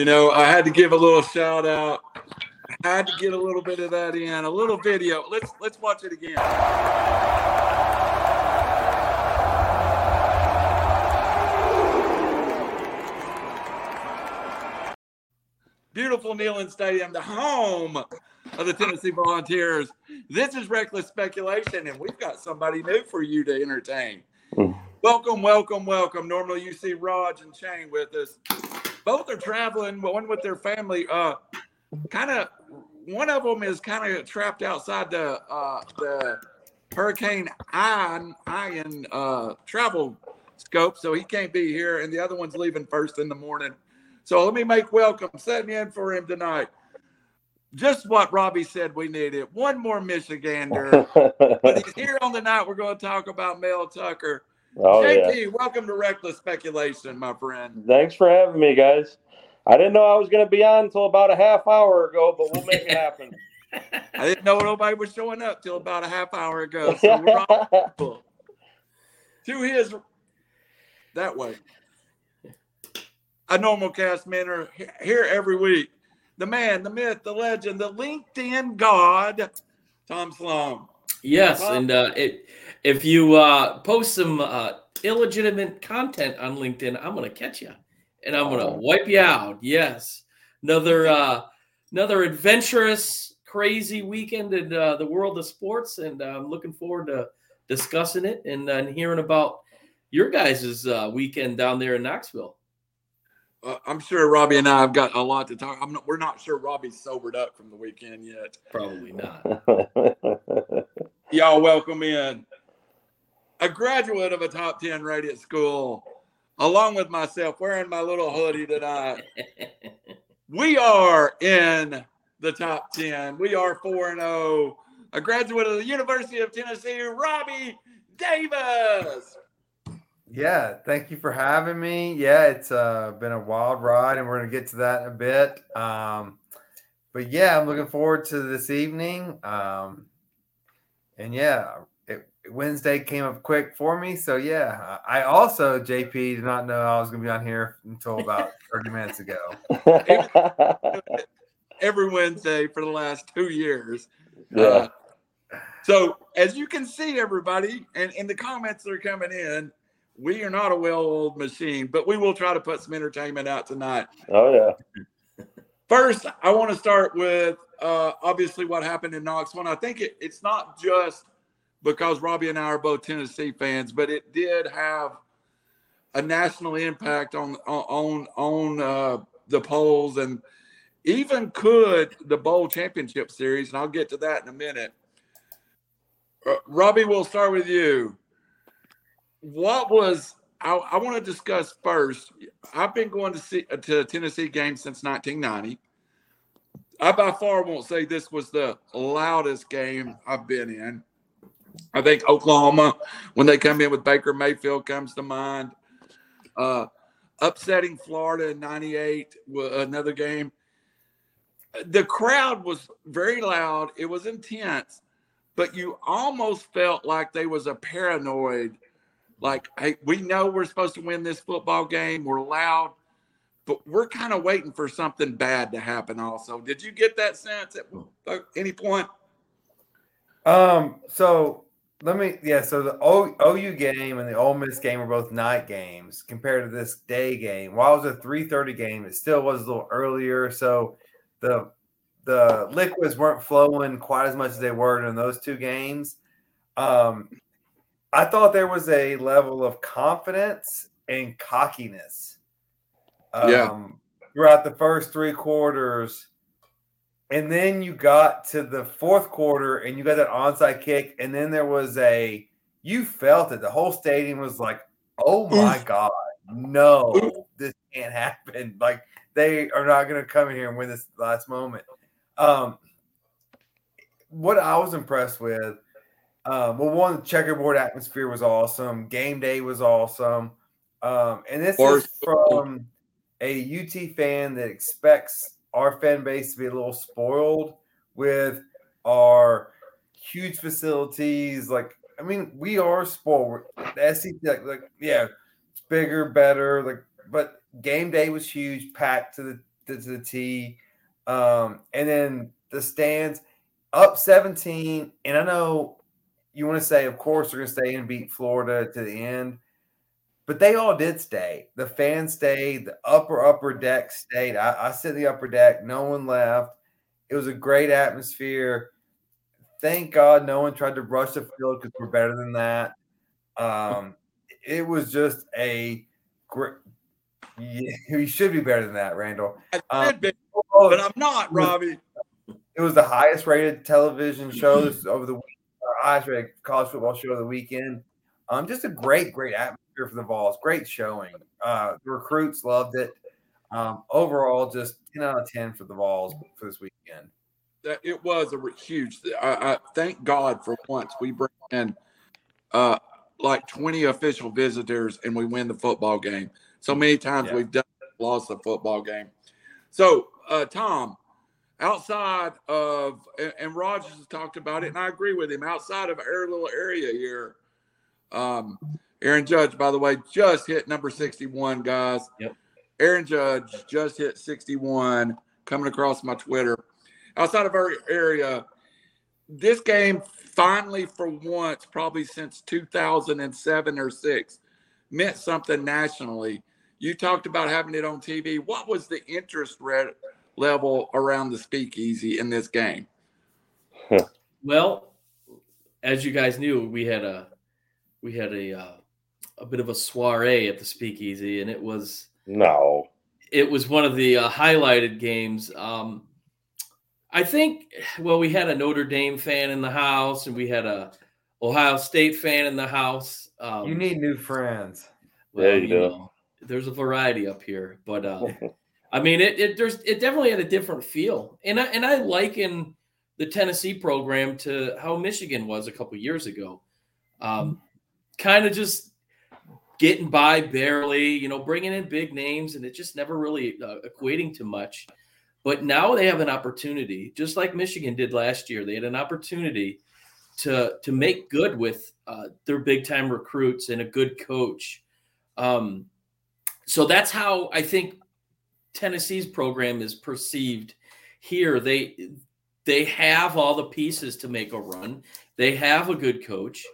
You know, I had to give a little shout out. I had to get a little bit of that in, a little video. Let's let's watch it again. Beautiful Neyland Stadium, the home of the Tennessee Volunteers. This is Reckless Speculation, and we've got somebody new for you to entertain. Hmm. Welcome, welcome, welcome. Normally you see Raj and Shane with us. Both are traveling, one with their family. Uh, kind of, one of them is kind of trapped outside the uh, the Hurricane Ian, Ian uh, travel scope, so he can't be here, and the other one's leaving first in the morning. So let me make welcome, setting in for him tonight. Just what Robbie said we needed. One more Michigander. but he's here on the night. We're going to talk about Mel Tucker. Oh, JP, yeah. welcome to Reckless Speculation, my friend. Thanks for having me, guys. I didn't know I was going to be on until about a half hour ago, but we'll make it happen. I didn't know nobody was showing up till about a half hour ago. So we're all. To his that way. A normal cast men are here every week. The man, the myth, the legend, the LinkedIn god, Tom Sloan. Yes, Well- and uh, it, if you uh, post some uh, illegitimate content on LinkedIn, I'm going to catch you, and I'm going to Oh. wipe you out. Yes, another uh, another adventurous, crazy weekend in uh, the world of sports, and uh, I'm looking forward to discussing it and, and hearing about your guys' uh, weekend down there in Knoxville. Uh, I'm sure Robbie and I have got a lot to talk. I'm not, we're not sure Robbie's sobered up from the weekend yet. Probably not. Y'all welcome in a graduate of a top 10 rated school, along with myself, wearing my little hoodie tonight. We are in the top 10. We are 4 and 0. A graduate of the University of Tennessee, Robbie Davis. Yeah, thank you for having me. Yeah, it's uh, been a wild ride, and we're going to get to that in a bit. Um, but yeah, I'm looking forward to this evening. Um, and yeah, it, Wednesday came up quick for me. So yeah, I also, JP, did not know I was going to be on here until about 30 minutes ago. Every Wednesday for the last two years. yeah. Uh, so, as you can see, everybody, and in the comments that are coming in, we are not a well oiled machine, but we will try to put some entertainment out tonight. Oh, yeah. First, I want to start with uh, obviously what happened in Knoxville. I think it, it's not just because Robbie and I are both Tennessee fans, but it did have a national impact on on on uh, the polls and even could the bowl championship series. And I'll get to that in a minute. Uh, Robbie, we'll start with you. What was I, I want to discuss first? I've been going to see to Tennessee games since 1990. I by far won't say this was the loudest game I've been in. I think Oklahoma, when they come in with Baker Mayfield, comes to mind. Uh, upsetting Florida in '98, another game. The crowd was very loud. It was intense, but you almost felt like they was a paranoid. Like, hey, we know we're supposed to win this football game. We're loud, but we're kind of waiting for something bad to happen. Also, did you get that sense at any point? Um, so let me yeah, so the o, OU game and the Ole Miss game were both night games compared to this day game. While it was a 3:30 game, it still was a little earlier. So the the liquids weren't flowing quite as much as they were in those two games. Um, I thought there was a level of confidence and cockiness. Um, Yeah. throughout the first three quarters. And then you got to the fourth quarter and you got that onside kick. And then there was a, you felt it. The whole stadium was like, oh my God, no, this can't happen. Like they are not going to come in here and win this last moment. Um, what I was impressed with, um, well, one, checkerboard atmosphere was awesome. Game day was awesome. Um, and this Or- is from a UT fan that expects our fan base to be a little spoiled with our huge facilities. Like, I mean, we are spoiled. The SEC, like, like, yeah, it's bigger, better. Like, but game day was huge, packed to the to the T. Um, and then the stands up 17. And I know you want to say, of course, they're going to stay and beat Florida to the end, but they all did stay. The fans stayed, the upper, upper deck stayed. I, I sit in the upper deck, no one left. It was a great atmosphere. Thank God no one tried to rush the field because we're better than that. Um, it was just a great. Yeah, you should be better than that, Randall. I Um, be, but I'm not, Robbie. it was the highest rated television show this over the highest college football show of the weekend. Um, just a great, great atmosphere for the Vols. Great showing. Uh, the recruits loved it. Um, overall, just ten out of ten for the Vols for this weekend. that it was a huge. I, I thank God for once we bring in uh, like 20 official visitors and we win the football game. So many times Yeah. we've done lost the football game. So uh, Tom, outside of and, and Rogers has talked about it, and I agree with him. Outside of our little area here, um, Aaron Judge, by the way, just hit number 61, guys. Yep. Aaron Judge just hit 61 coming across my Twitter outside of our area, this game finally, for once, probably since 2007 or six, meant something nationally. You talked about having it on TV. What was the interest re- level around the speakeasy in this game? Well, as you guys knew, we had a we had a uh, a bit of a soiree at the Speakeasy, and it was No. it was one of the uh, highlighted games. Um, I think, well, we had a Notre Dame fan in the house, and we had a Ohio State fan in the house. Um, You need new friends. Yeah, you do. know, there's a variety up here, but uh, I mean, it, it there's it definitely had a different feel, and I and I liken the Tennessee program to how Michigan was a couple years ago, um, kind of just getting by barely, you know, bringing in big names, and it just never really uh, equating to much. But now they have an opportunity, just like Michigan did last year. They had an opportunity to to make good with uh, their big time recruits and a good coach. Um, so that's how I think Tennessee's program is perceived here. They they have all the pieces to make a run. They have a good coach.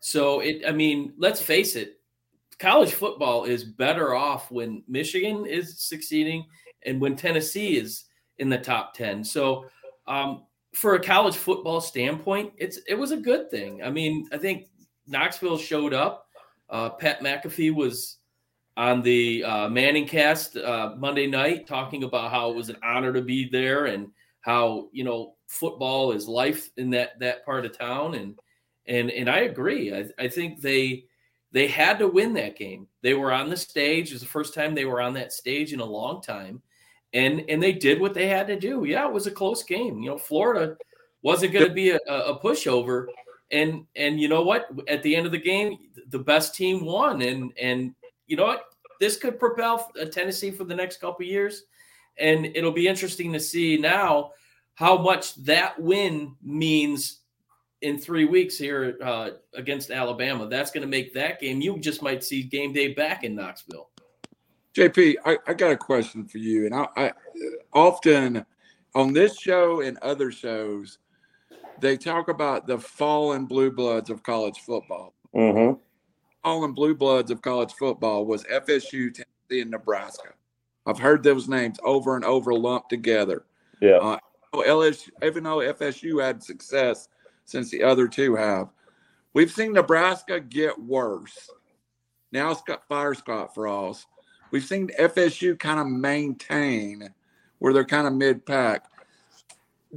So it I mean, let's face it, college football is better off when Michigan is succeeding and when Tennessee is in the top 10. So um, for a college football standpoint, it's it was a good thing. I mean, I think Knoxville showed up. Uh, Pat McAfee was on the uh, Manning cast uh, Monday night talking about how it was an honor to be there and how you know football is life in that that part of town and and and I agree. I, I think they they had to win that game. They were on the stage. It was the first time they were on that stage in a long time, and and they did what they had to do. Yeah, it was a close game. You know, Florida wasn't going to be a, a pushover, and and you know what? At the end of the game, the best team won, and and you know what? This could propel uh, Tennessee for the next couple of years, and it'll be interesting to see now how much that win means in three weeks here uh, against Alabama. That's going to make that game. You just might see game day back in Knoxville. JP, I, I got a question for you, and I, I often on this show and other shows, they talk about the fallen blue bloods of college football. Mm-hmm. Fallen blue bloods of college football was FSU, Tennessee, and Nebraska. I've heard those names over and over lumped together. Yeah. Uh, LSU, even though FSU had success since the other two have, we've seen Nebraska get worse. Now Scott fire Scott Frost. We've seen FSU kind of maintain where they're kind of mid pack.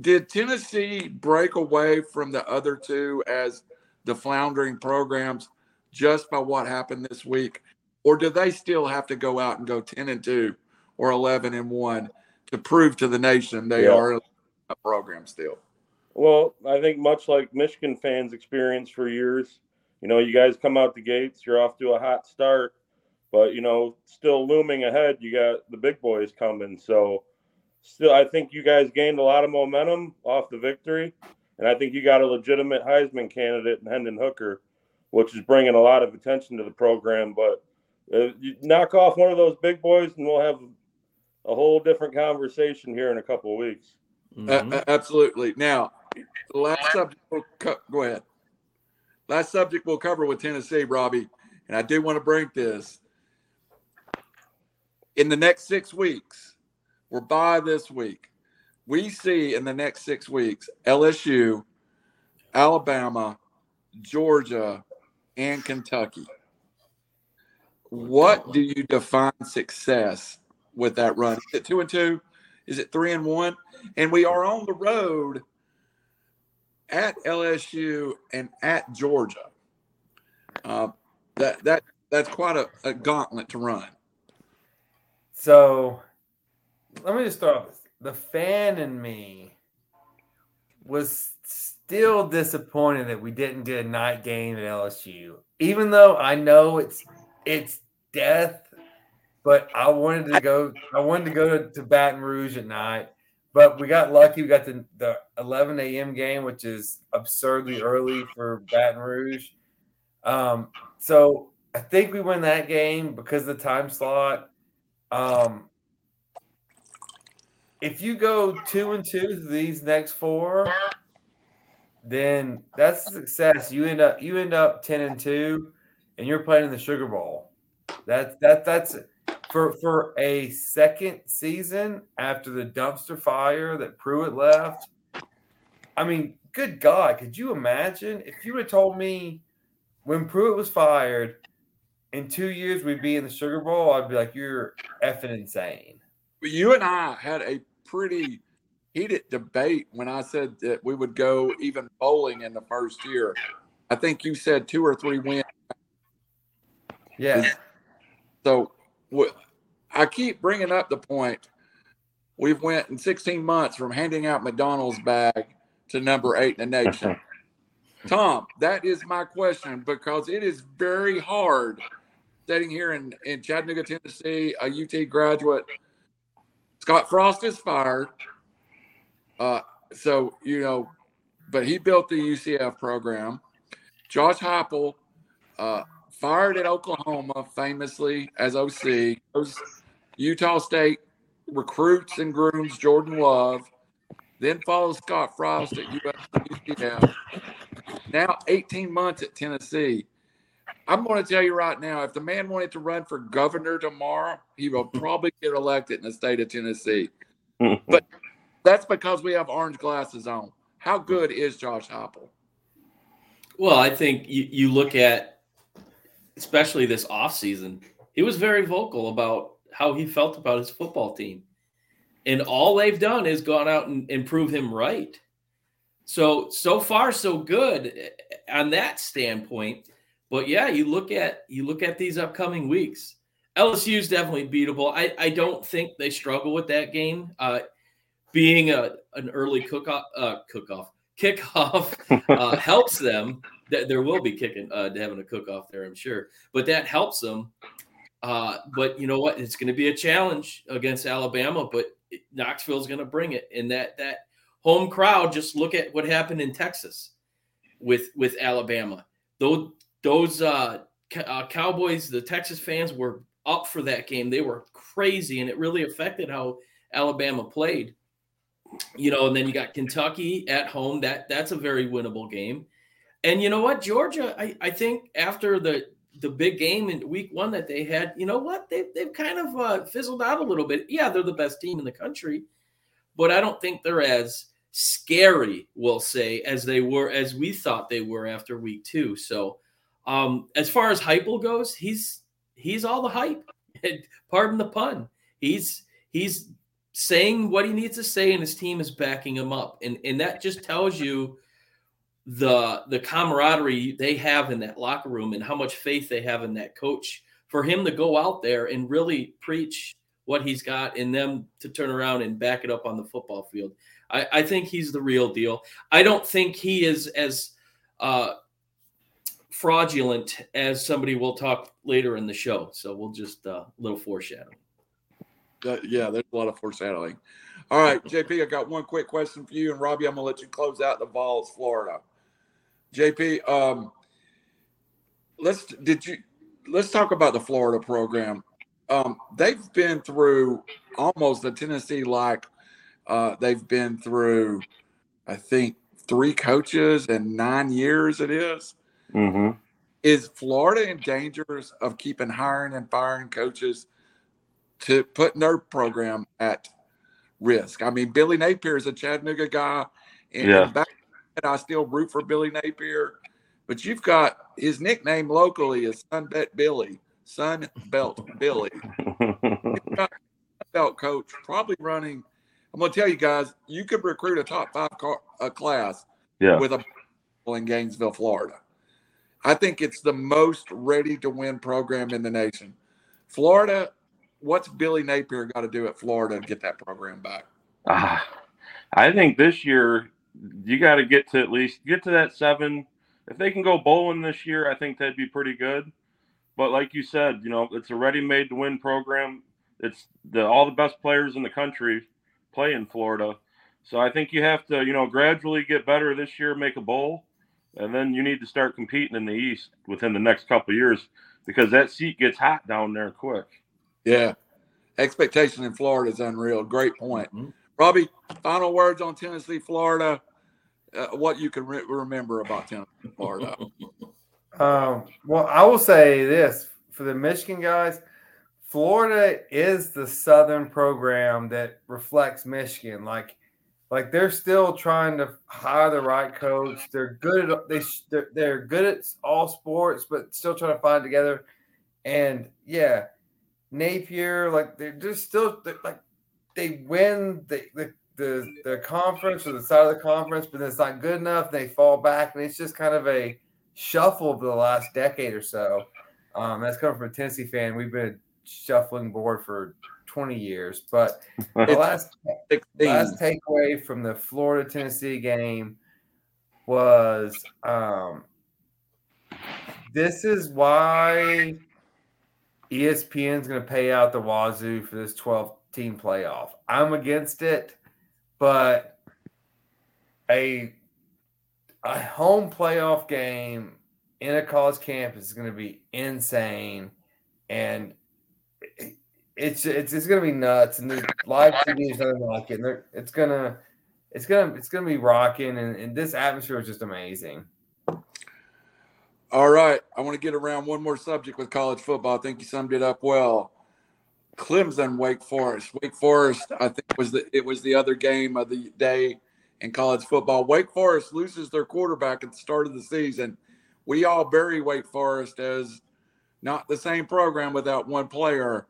Did Tennessee break away from the other two as the floundering programs just by what happened this week? Or do they still have to go out and go 10 and 2 or 11 and 1 to prove to the nation they Yeah. are a program still? Well, I think much like Michigan fans experience for years, you know, you guys come out the gates, you're off to a hot start, but you know, still looming ahead, you got the big boys coming. So, still, I think you guys gained a lot of momentum off the victory, and I think you got a legitimate Heisman candidate in Hendon Hooker, which is bringing a lot of attention to the program. But uh, you knock off one of those big boys, and we'll have a whole different conversation here in a couple of weeks. Mhm. Uh, absolutely. Now, the last subject. We'll co- go ahead. Last subject we'll cover with Tennessee, Robbie, and I do want to bring this. In the next six weeks, we're by this week. We see in the next six weeks LSU, Alabama, Georgia, and Kentucky. What do you define success with that run? Is it two and two? Is it three and one? And we are on the road at LSU and at Georgia. Uh, that that that's quite a, a gauntlet to run. So let me just start with the fan in me was still disappointed that we didn't get a night game at LSU. Even though I know it's it's death, but I wanted to go I wanted to go to, to Baton Rouge at night. But we got lucky. We got the, the 11 a.m. game, which is absurdly early for Baton Rouge. Um, so I think we win that game because of the time slot. Um, if you go two and two these next four, then that's success. You end up you end up ten and two, and you're playing in the Sugar Bowl. That's that that's for for a second season after the dumpster fire that Pruitt left. I mean, good God, could you imagine if you had told me when Pruitt was fired in two years we'd be in the Sugar Bowl? I'd be like, you're effing insane. But you and I had a pretty heated debate when I said that we would go even bowling in the first year. I think you said two or three wins. Yeah. So I keep bringing up the point. We've went in 16 months from handing out McDonald's bag to number eight in the nation. Tom, that is my question because it is very hard sitting here in, in Chattanooga, Tennessee, a UT graduate. Scott Frost is fired. Uh, so, you know, but he built the UCF program. Josh Heupel, uh, fired at Oklahoma famously as OC. Utah State recruits and grooms Jordan Love. Then follows Scott Frost at UCF. Now 18 months at Tennessee. I'm going to tell you right now, if the man wanted to run for governor tomorrow, he will probably get elected in the state of Tennessee. But that's because we have orange glasses on. How good is Josh Heupel? Well, I think you, you look at especially this offseason, he was very vocal about how he felt about his football team. And all they've done is gone out and, and prove him right. So so far so good on that standpoint. But yeah, you look at you look at these upcoming weeks. LSU is definitely beatable. I, I don't think they struggle with that game. Uh, being a an early cook off uh, cook off kickoff uh, helps them. That there will be kicking uh, having a cook off there, I'm sure, but that helps them. Uh, but you know what? It's going to be a challenge against Alabama, but Knoxville's going to bring it. And that that home crowd, just look at what happened in Texas with with Alabama. Those those uh, uh, Cowboys, the Texas fans were up for that game. They were crazy, and it really affected how Alabama played. You know, and then you got Kentucky at home. That that's a very winnable game. And you know what, Georgia, I, I think after the the big game in week one that they had, you know what, they've they've kind of uh, fizzled out a little bit. Yeah, they're the best team in the country, but I don't think they're as scary, we'll say, as they were as we thought they were after week two. So, um, as far as Heupel goes, he's he's all the hype. Pardon the pun. He's he's saying what he needs to say, and his team is backing him up, and and that just tells you the the camaraderie they have in that locker room and how much faith they have in that coach for him to go out there and really preach what he's got in them to turn around and back it up on the football field. I, I think he's the real deal. I don't think he is as uh, fraudulent as somebody we'll talk later in the show. So we'll just a uh, little foreshadowing. Uh, yeah, there's a lot of foreshadowing. All right, JP, I got one quick question for you, and Robbie, I'm gonna let you close out the Vols, Florida. JP, um, let's did you let's talk about the Florida program. um, they've been through almost the Tennessee like uh, they've been through, I think, three coaches in nine years. It is. Mm-hmm. Is Florida in danger of keeping hiring and firing coaches to put their program at risk? I mean, Billy Napier is a Chattanooga guy, and Yeah. back then, I still root for Billy Napier. But you've got his nickname locally is Sunbelt Billy, Sunbelt Billy. Belt coach, probably running. I'm going to tell you guys, you could recruit a top five car, a class yeah. with a in Gainesville, Florida. I think it's the most ready to win program in the nation. Florida, what's Billy Napier got to do at Florida to get that program back? Ah, I think this year you got to get to at least get to that seven. If they can go bowling this year, I think that'd be pretty good. But like you said, you know, it's a ready-made to win program. It's the all the best players in the country play in Florida. So I think you have to, you know, gradually get better this year, make a bowl, and then you need to start competing in the East within the next couple years because that seat gets hot down there quick. Yeah. Expectation in Florida is unreal. Great point. Mhm. Robbie, final words on Tennessee, Florida. Uh, what you can re- remember about Tennessee, Florida. Um, well, I will say this for the Michigan guys, Florida is the Southern program that reflects Michigan. Like, like they're still trying to hire the right coach. They're good at they they're, they're good at all sports, but still trying to find together. And yeah, Napier, like they're just still they're, like they win the, the the the conference or the side of the conference, but it's not good enough. They fall back, and it's just kind of a shuffle of the last decade or so. Um, that's coming from a Tennessee fan. We've been shuffling board for 20 years, but the last 16. last takeaway from the Florida Tennessee game was um, this is why E ESPN is going to pay out the wazoo for this 12 team playoff. I'm against it, but a a home playoff game in a college campus is going to be insane, and it's it's it's going to be nuts. And the live TV is nothing like it. And it's gonna it's gonna it's gonna be rocking, and, and this atmosphere is just amazing. All right. I want to get around one more subject with college football. I think you summed it up well. Clemson, Wake Forest. Wake Forest, I think was the it was the other game of the day in college football. Wake Forest loses their quarterback at the start of the season. We all bury Wake Forest as not the same program without one player.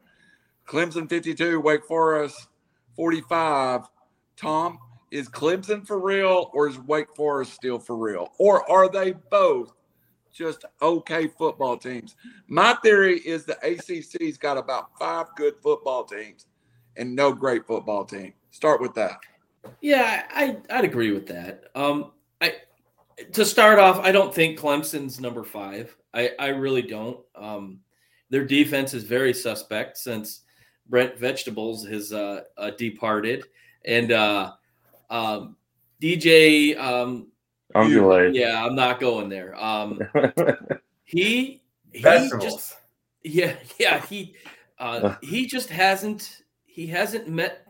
Clemson 52, Wake Forest 45. Tom, is Clemson for real or is Wake Forest still for real? Or are they both just okay football teams? My theory is the ACC's got about five good football teams and no great football team. Start with that. Yeah, I I'd agree with that. Um, I to start off, I don't think Clemson's number five. I I really don't. Um, their defense is very suspect since Brent Vegetables has uh, uh departed, and uh, um, DJ. Um, Undulate. yeah, I'm not going there. Um, he he Vegetables. just yeah yeah he uh he just hasn't he hasn't met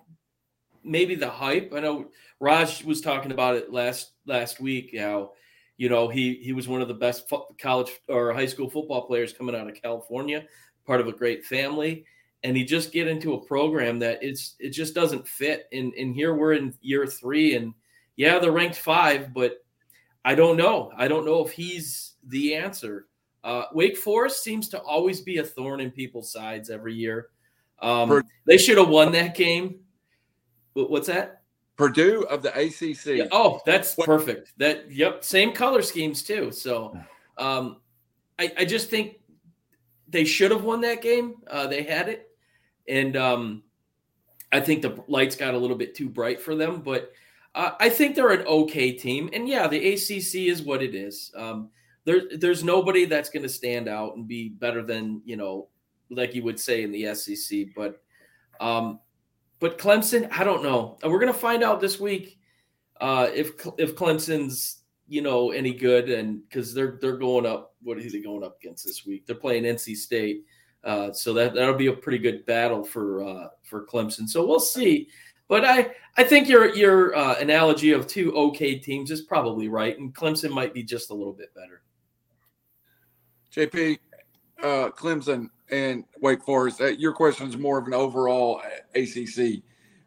maybe the hype i know raj was talking about it last last week how you know he he was one of the best fo- college or high school football players coming out of california part of a great family and he just get into a program that it's it just doesn't fit and and here we're in year three and yeah they're ranked five but i don't know i don't know if he's the answer uh, Wake Forest seems to always be a thorn in people's sides every year. Um, Per- they should have won that game. What's that? Purdue of the ACC. Yeah, oh, that's perfect. That yep, same color schemes too. So, um, I, I just think they should have won that game. Uh, they had it, and um, I think the lights got a little bit too bright for them. But uh, I think they're an okay team. And yeah, the ACC is what it is. Um, there, there's nobody that's going to stand out and be better than you know, like you would say in the SEC. But, um, but Clemson, I don't know. And We're going to find out this week uh, if if Clemson's you know any good, and because they're they're going up. What are they going up against this week? They're playing NC State. Uh, so that that'll be a pretty good battle for uh, for Clemson. So we'll see. But I I think your your uh, analogy of two okay teams is probably right, and Clemson might be just a little bit better. JP, uh, Clemson and Wake Forest. Uh, your question is more of an overall ACC.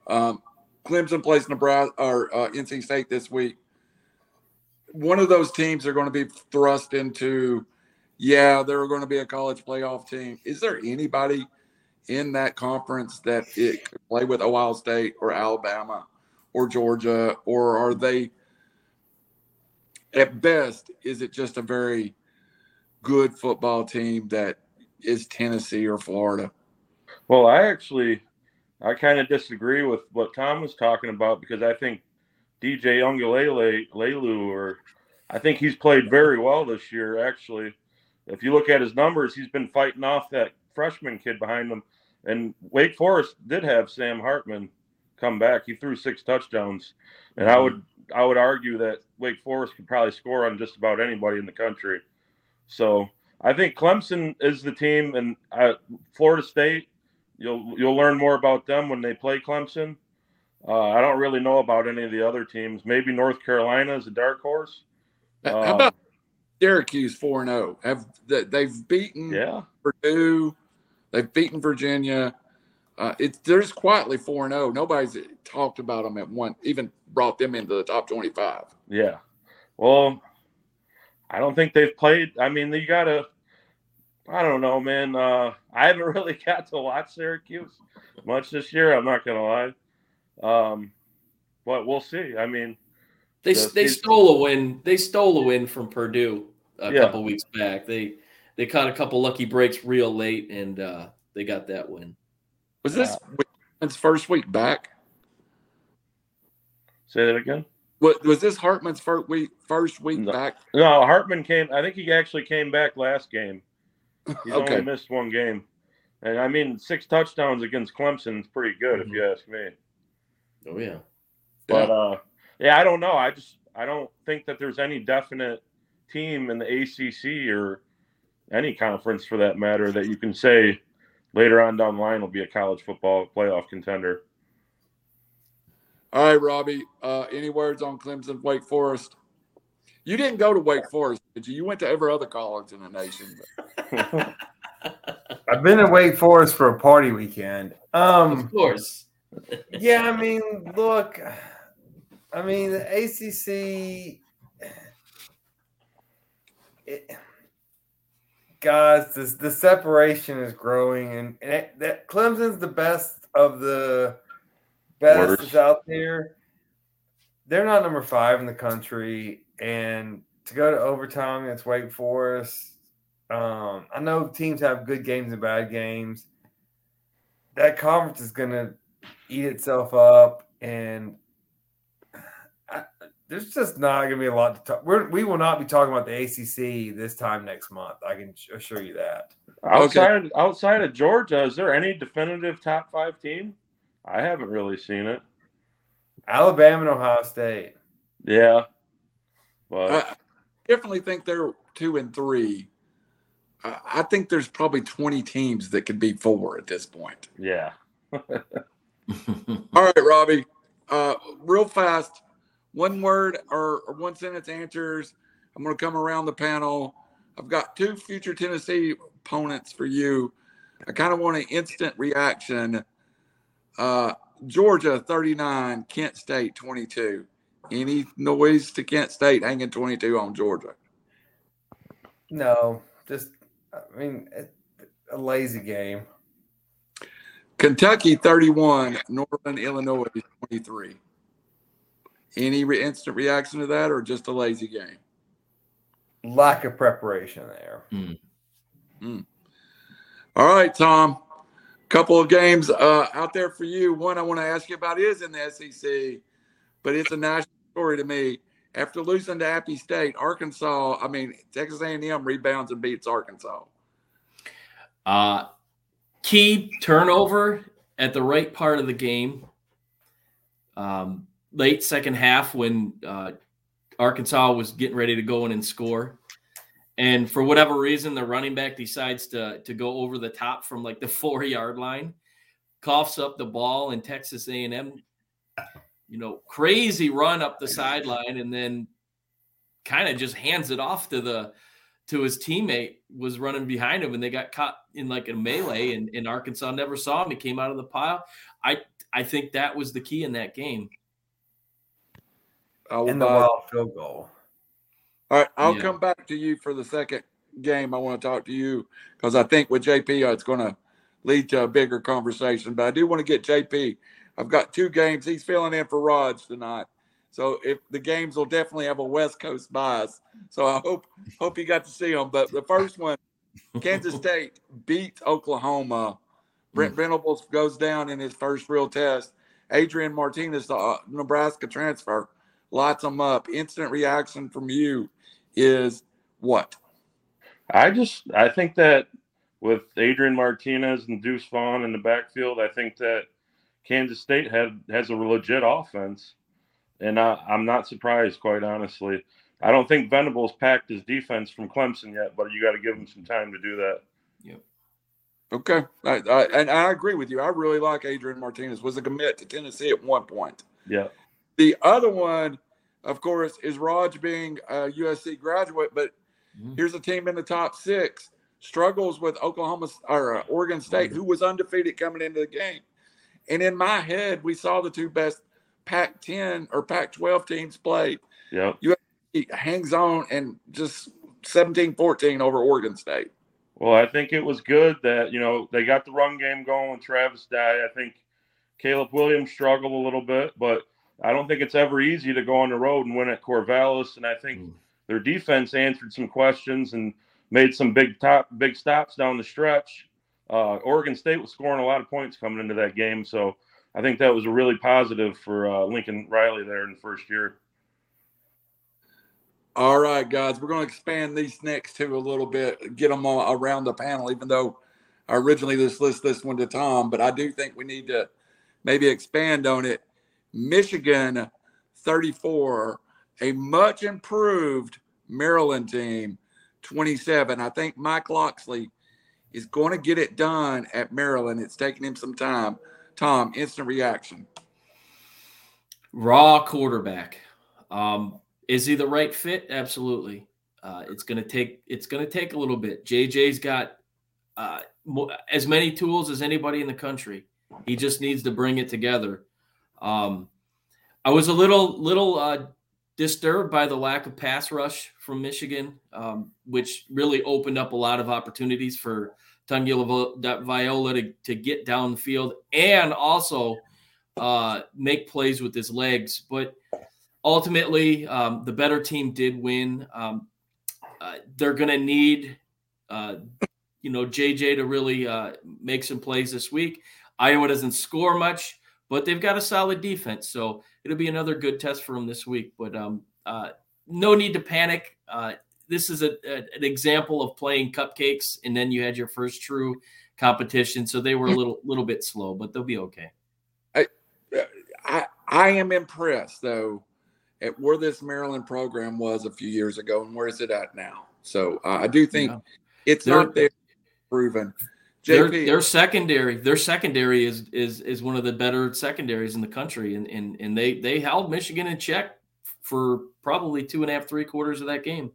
Um, Clemson plays Nebraska or uh, NC State this week. One of those teams are going to be thrust into, yeah, they're going to be a college playoff team. Is there anybody in that conference that it could play with Ohio State or Alabama or Georgia, or are they at best? Is it just a very good football team that is Tennessee or Florida? Well, I actually I kind of disagree with what Tom was talking about because I think DJ Uiagalelei Lelu or I think he's played very well this year. Actually, if you look at his numbers, he's been fighting off that freshman kid behind them. And Wake Forest did have Sam Hartman come back. He threw six touchdowns, and I would I would argue that Wake Forest could probably score on just about anybody in the country. So I think Clemson is the team, and uh, Florida State You'll you'll learn more about them when they play Clemson. Uh, I don't really know about any of the other teams. Maybe North Carolina is a dark horse. How um, about Syracuse four and zero? Oh? Have they've beaten yeah Purdue, they've beaten Virginia. Uh, it's they're just quietly four and zero. Oh. Nobody's talked about them at one, even brought them into the top twenty five. Yeah, well, I don't think they've played. I mean, you got to I don't know, man. Uh, I haven't really got to watch Syracuse much this year. I'm not gonna lie, um, but we'll see. I mean, they the, they stole a win. They stole a win from Purdue a yeah. couple weeks back. They they caught a couple lucky breaks real late, and uh, they got that win. Was this uh, first week back? Say that again. What was this Hartman's first week? First week no, back? No, Hartman came. I think he actually came back last game. He's okay. only missed one game. And I mean, six touchdowns against Clemson is pretty good, mm-hmm. if you ask me. Oh yeah. But uh, yeah, I don't know. I just I don't think that there's any definite team in the ACC or any conference for that matter that you can say later on down the line will be a college football playoff contender. All right, Robbie. Uh, any words on Clemson, Wake Forest? You didn't go to Wake Forest, did you? You went to every other college in the nation. I've been in Wake Forest for a party weekend. Um, of course. yeah, I mean, look, I mean, the ACC, it, guys, this, the separation is growing, and, and it, that Clemson's the best of the best out there. They're not number five in the country and to go to overtime against Wake Forest. Um, I know teams have good games and bad games. That conference is going to eat itself up, and there's just not going to be a lot to talk. We're, we will not be talking about the ACC this time next month. I can assure you that. Outside okay. outside of Georgia, is there any definitive top five team? I haven't really seen it. Alabama and Ohio State. Yeah, but I definitely think they're two and three. I think there's probably 20 teams that could be four at this point. Yeah. All right, Robbie. Uh, real fast, one word or, or one sentence answers. I'm going to come around the panel. I've got two future Tennessee opponents for you. I kind of want an instant reaction. Uh, Georgia 39, Kent State 22 any noise to Kent State hanging 22 on Georgia? No, just, I mean, a lazy game. Kentucky 31, Northern Illinois 23. Any re- instant reaction to that or just a lazy game? Lack of preparation there. Mm. Mm. All right, Tom. Couple of games uh, out there for you. One I want to ask you about is in the SEC, but it's a national story to me. After losing to Appy State, Arkansas, I mean Texas A&M rebounds and beats Arkansas. Uh, key turnover at the right part of the game. Um, late second half when uh, Arkansas was getting ready to go in and score, and for whatever reason, the running back decides to to go over the top from like the four yard line, coughs up the ball, and Texas A and M, you know, crazy run up the sideline, and then kind of just hands it off to the to his teammate was running behind him and they got caught in like a melee and, and Arkansas never saw him. He came out of the pile. I I think that was the key in that game. In the wild field goal. All right, I'll yeah. come back to you for the second game. I want to talk to you because I think with JP, it's going to lead to a bigger conversation. But I do want to get JP. I've got two games. He's filling in for Raj tonight. So if the games will definitely have a West Coast bias. So I hope hope you got to see them. But the first one, Kansas State beat Oklahoma. Brent Venables goes down in his first real test. Adrian Martinez, the uh, Nebraska transfer, lights them up. Instant reaction from you is what? I just I think that with Adrian Martinez and Deuce Vaughn in the backfield, I think that Kansas State had has a legit offense and I, I'm not surprised, quite honestly. I don't think Venables packed his defense from Clemson yet, but you got to give him some time to do that. Yep. Okay, I, I, and I agree with you. I really like Adrian Martinez. Was a commit to Tennessee at one point. Yeah. The other one, of course, is Raj being a USC graduate, but mm-hmm. here's a team in the top six struggles with Oklahoma or uh, Oregon State, mm-hmm. who was undefeated coming into the game. And in my head, we saw the two best Pac 10 or Pac 12 teams played. Yeah. USC hangs on and just 17 14 over Oregon State. Well, I think it was good that, you know, they got the run game going with Travis Dye. I think Caleb Williams struggled a little bit, but I don't think it's ever easy to go on the road and win at Corvallis. And I think mm. their defense answered some questions and made some big top big stops down the stretch. Uh, Oregon State was scoring a lot of points coming into that game, so I think that was a really positive for uh, Lincoln Riley there in the first year. All right, guys, we're going to expand these next two a little bit, get them all around the panel, even though I originally just list this one to Tom, but I do think we need to maybe expand on it. Michigan 34, a much improved Maryland team 27. I think Mike Locksley is going to get it done at Maryland. It's taking him some time. Tom, instant reaction. Raw quarterback. Um, is he the right fit? Absolutely. Uh, it's gonna take it's gonna take a little bit. JJ's got uh, as many tools as anybody in the country. He just needs to bring it together. Um, I was a little little uh, disturbed by the lack of pass rush from Michigan, um, which really opened up a lot of opportunities for Tungila Viola to, to get down the field and also uh, make plays with his legs. But ultimately, um, the better team did win. Um, uh, they're going to need, uh, you know, JJ to really uh, make some plays this week. Iowa doesn't score much, but they've got a solid defense, so it'll be another good test for them this week. But um, uh, no need to panic. Uh, this is a, a, an example of playing cupcakes, and then you had your first true competition, so they were a little little bit slow, but they'll be okay. I I, I am impressed though at where this Maryland program was a few years ago and where is it at now. So uh, I do think yeah. it's not there proven. JP, their, their secondary, their secondary is is is one of the better secondaries in the country, and and and they they held Michigan in check for probably two and a half, three quarters of that game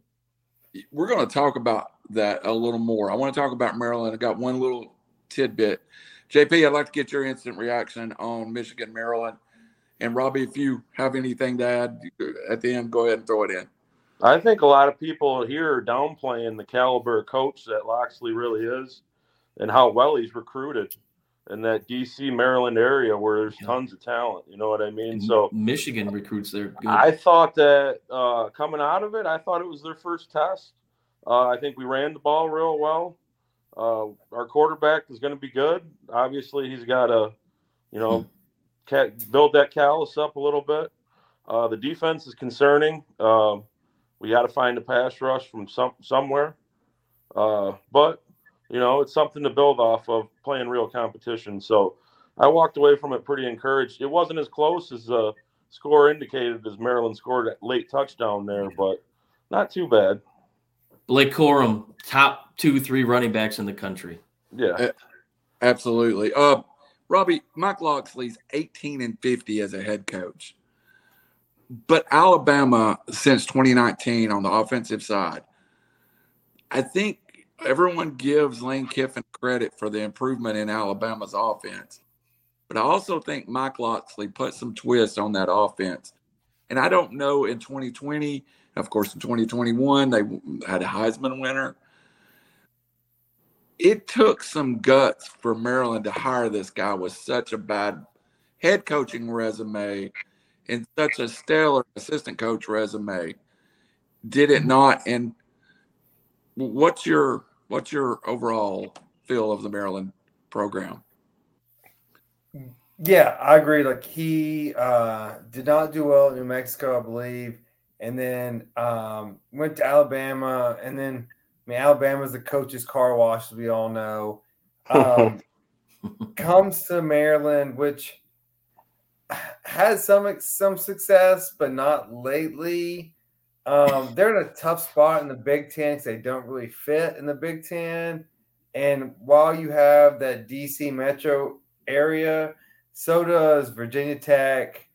we're going to talk about that a little more. I want to talk about Maryland. I got one little tidbit. JP, I'd like to get your instant reaction on Michigan, Maryland. And Robbie, if you have anything to add at the end, go ahead and throw it in. I think a lot of people here are downplaying the caliber of coach that Locksley really is and how well he's recruited in that DC Maryland area where there's tons of talent. You know what I mean? So Michigan recruits there. I thought that uh, coming out of it, I thought it was their first test. Uh, I think we ran the ball real well. Uh, our quarterback is going to be good. Obviously, he's got to, you know, hmm. build that callus up a little bit. Uh, the defense is concerning. Um, we got to find a pass rush from some somewhere. Uh, but you know, it's something to build off of playing real competition. So I walked away from it pretty encouraged. It wasn't as close as the score indicated as Maryland scored a late touchdown there, but not too bad. Blake Corum, top two, three running backs in the country. Yeah. Absolutely. Uh, Robbie, Mike Locksley's 18 and 50 as a head coach. But Alabama, since 2019 on the offensive side, I think everyone gives Lane Kiffin credit for the improvement in Alabama's offense. But I also think Mike Locksley put some twist on that offense. And I don't know in 2020, of course, in 2021, they had a Heisman winner. It took some guts for Maryland to hire this guy with such a bad head coaching resume and such a stellar assistant coach resume. Did it not? And what's your what's your overall feel of the Maryland program? Yeah, I agree. Like he uh, did not do well at New Mexico, I believe, and then um, went to Alabama, and then I mean Alabama's the coach's car wash, as we all know. Um, comes to Maryland, which has some some success, but not lately. Um, they're in a tough spot in the Big Ten because they don't really fit in the Big Ten. And while you have that DC metro area, so does Virginia Tech,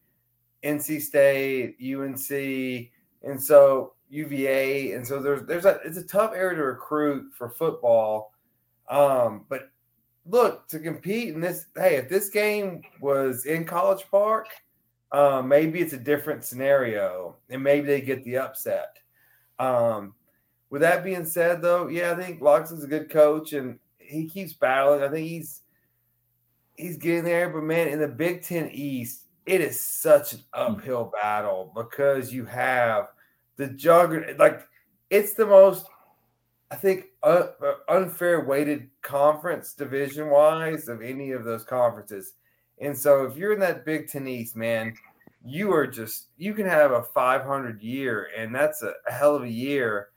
NC State, UNC, and so UVA. And so there's there's a it's a tough area to recruit for football. Um, but look to compete in this. Hey, if this game was in College Park, um, maybe it's a different scenario, and maybe they get the upset. Um, with that being said, though, yeah, I think Locksley's a good coach, and he keeps battling. I think he's he's getting there, but man, in the Big Ten East, it is such an uphill battle because you have the juggernaut. Like it's the most, I think, uh, unfair weighted conference division wise of any of those conferences. And so if you're in that Big Ten East, man, you are just you can have a 500 year, and that's a, a hell of a year.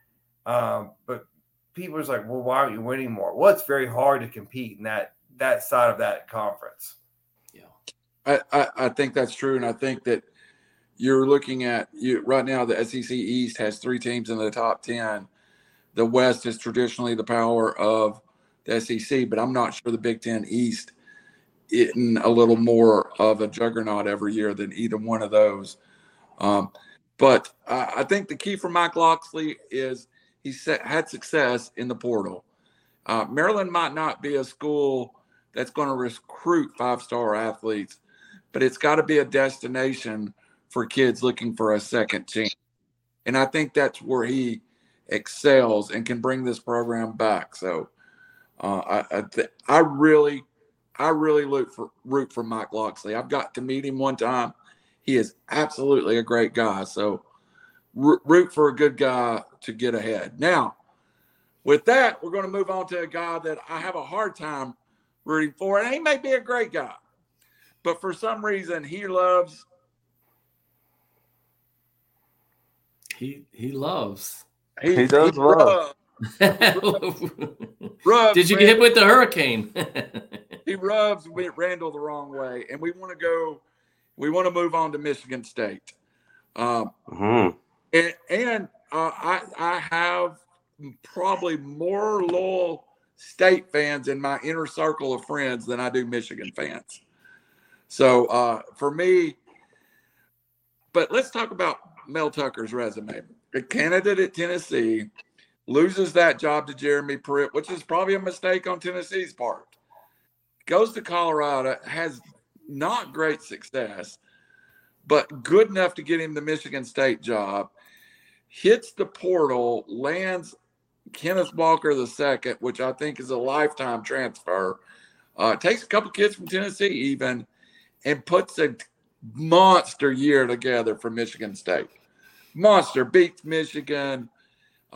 Um, but people are just like, well, why aren't you winning more? Well, it's very hard to compete in that that side of that conference. Yeah, I, I, I think that's true, and I think that you're looking at you right now. The SEC East has three teams in the top ten. The West is traditionally the power of the SEC, but I'm not sure the Big Ten East in a little more of a juggernaut every year than either one of those. Um, but I, I think the key for Mike Locksley is he had success in the portal. Uh, Maryland might not be a school that's going to recruit five star athletes, but it's got to be a destination for kids looking for a second chance. And I think that's where he excels and can bring this program back. So uh, I I, th- I really I really root for root for Mike Locksley. I've got to meet him one time. He is absolutely a great guy. So root for a good guy to get ahead. Now, with that, we're going to move on to a guy that I have a hard time rooting for, and he may be a great guy, but for some reason he loves. He he loves. He, he does he love. rubs, Did you get hit with the hurricane? he rubs Randall the wrong way, and we want to go. We want to move on to Michigan State. Um, mm-hmm. And, and uh, I I have probably more loyal state fans in my inner circle of friends than I do Michigan fans. So uh, for me, but let's talk about Mel Tucker's resume. A candidate at Tennessee loses that job to Jeremy Pruitt, which is probably a mistake on Tennessee's part. Goes to Colorado, has not great success, but good enough to get him the Michigan State job. Hits the portal, lands Kenneth Walker second, which I think is a lifetime transfer. Uh, takes a couple kids from Tennessee even, and puts a monster year together for Michigan State. Monster beats Michigan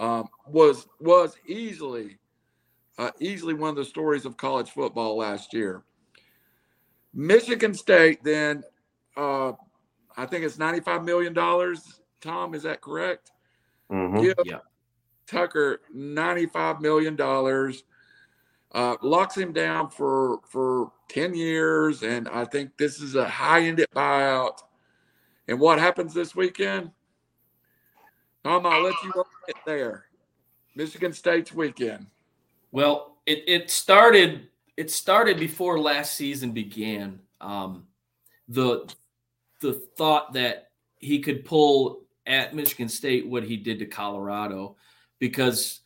um, was was easily uh, easily one of the stories of college football last year. Michigan State then, uh, I think it's ninety five million dollars. Tom, is that correct? Mm-hmm. Give yeah. Tucker ninety five million dollars. Uh, locks him down for for 10 years and i think this is a high-ended buyout and what happens this weekend Tom, I'll let you get there. Michigan State's weekend. Well, it, it started it started before last season began. Um, the the thought that he could pull at Michigan State what he did to Colorado, because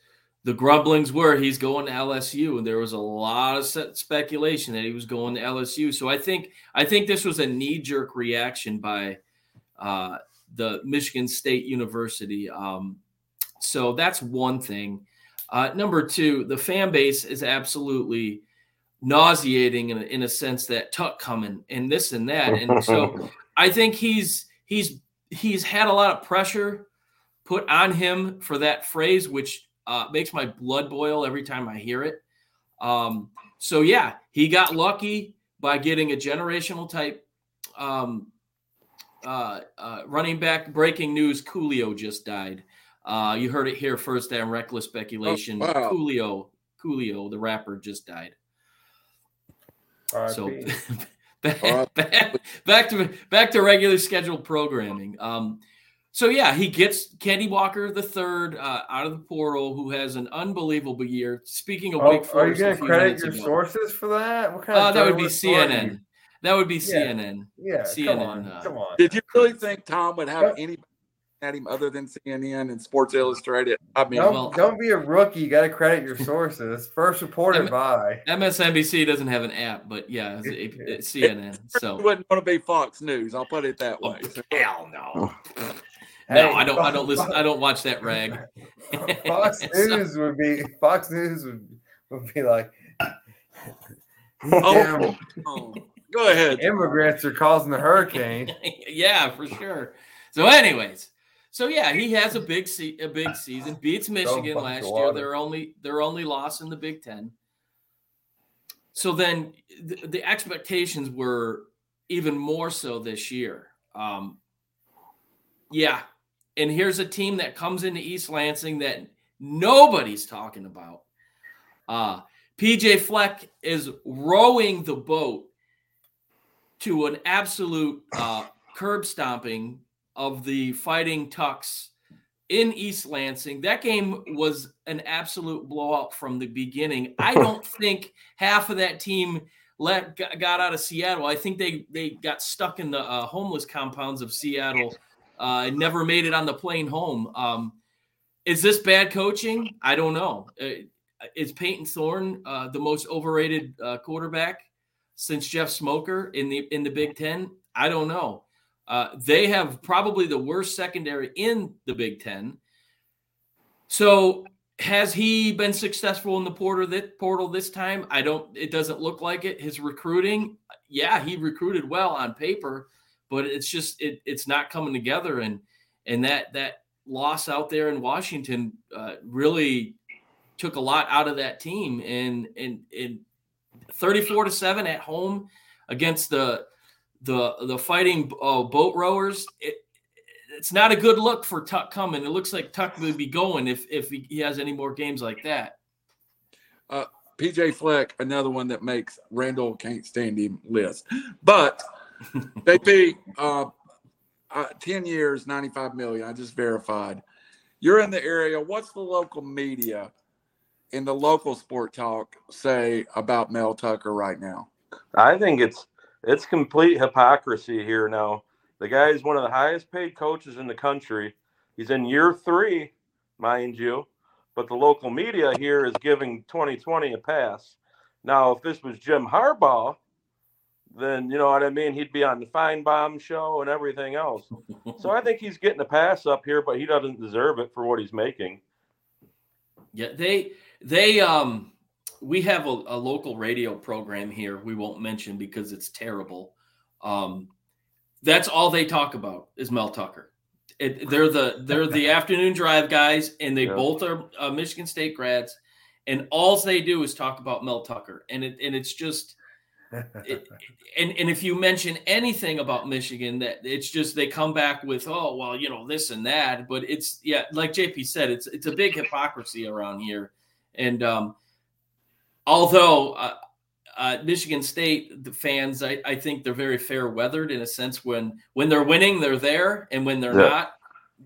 the grumblings were he's going to LSU, and there was a lot of speculation that he was going to LSU. So I think I think this was a knee jerk reaction by uh, the Michigan State University. Um, so that's one thing. Uh, number two, the fan base is absolutely nauseating in a, in a sense that Tuck coming and this and that, and so I think he's he's he's had a lot of pressure put on him for that phrase, which uh, makes my blood boil every time I hear it. Um, so yeah, he got lucky by getting a generational type um, uh, uh, running back. Breaking news: Coolio just died. Uh, you heard it here first on Reckless Speculation. Oh, wow. Coolio, Coolio, the rapper, just died. So back, back, back, to back to regular scheduled programming. Um, so yeah, he gets Kenny Walker the third uh, out of the portal, who has an unbelievable year. Speaking of oh, Wake Forest, are you going to credit your ago. sources for that? What kind uh, that would be CNN. That would be CNN. Yeah, CNN. Come on, uh, come on. Did you really think Tom would have any at him other than CNN and Sports Illustrated? I mean, don't, well, don't be a rookie. You got to credit your sources. First reported M- by MSNBC doesn't have an app, but yeah, it's, it's CNN. So it wouldn't want to be Fox News. I'll put it that way. Oh, hell no. No, I don't. I don't listen. I don't watch that rag. Fox News would be. Fox News would would be like. Oh, oh, go ahead. Immigrants are causing the hurricane. yeah, for sure. So, anyways, so yeah, he has a big se- a big season. Beats Michigan last year. They're only they're only lost in the Big Ten. So then the, the expectations were even more so this year. Um, yeah, and here's a team that comes into East Lansing that nobody's talking about. Uh, PJ Fleck is rowing the boat to an absolute uh, curb stomping of the Fighting Tucks in East Lansing. That game was an absolute blowout from the beginning. I don't think half of that team let got out of Seattle. I think they they got stuck in the uh, homeless compounds of Seattle uh, and never made it on the plane home. Um, is this bad coaching? I don't know. Uh, is Payton Thorne uh, the most overrated uh, quarterback since Jeff Smoker in the in the Big Ten? I don't know. Uh, they have probably the worst secondary in the Big Ten. So has he been successful in the portal that portal this time? I don't. It doesn't look like it. His recruiting, yeah, he recruited well on paper, but it's just it, it's not coming together and and that that loss out there in Washington uh, really took a lot out of that team and and and 34 to 7 at home against the the the fighting uh, boat rowers it, it's not a good look for Tuck coming. It looks like Tuck would be going if if he, he has any more games like that. Uh, PJ Fleck, another one that makes Randall can't stand him list. But JP, uh, uh, 10 years, 95 million. I just verified. You're in the area. What's the local media in the local sport talk say about Mel Tucker right now? I think it's it's complete hypocrisy here now. The guy is one of the highest paid coaches in the country. He's in year three, mind you, but the local media here is giving 2020 a pass. Now, if this was Jim Harbaugh, then you know what I mean. He'd be on the Finebaum show and everything else. so I think he's getting a pass up here, but he doesn't deserve it for what he's making. Yeah, they they um we have a, a local radio program here. We won't mention because it's terrible. Um, that's all they talk about is Mel Tucker. It, they're the they're the afternoon drive guys, and they yeah. both are uh, Michigan State grads, and all they do is talk about Mel Tucker, and it and it's just it, and and if you mention anything about Michigan, that it's just they come back with oh well you know this and that, but it's yeah like JP said it's it's a big hypocrisy around here, and um, although uh, uh, Michigan State the fans I, I think they're very fair weathered in a sense when when they're winning they're there and when they're yeah. not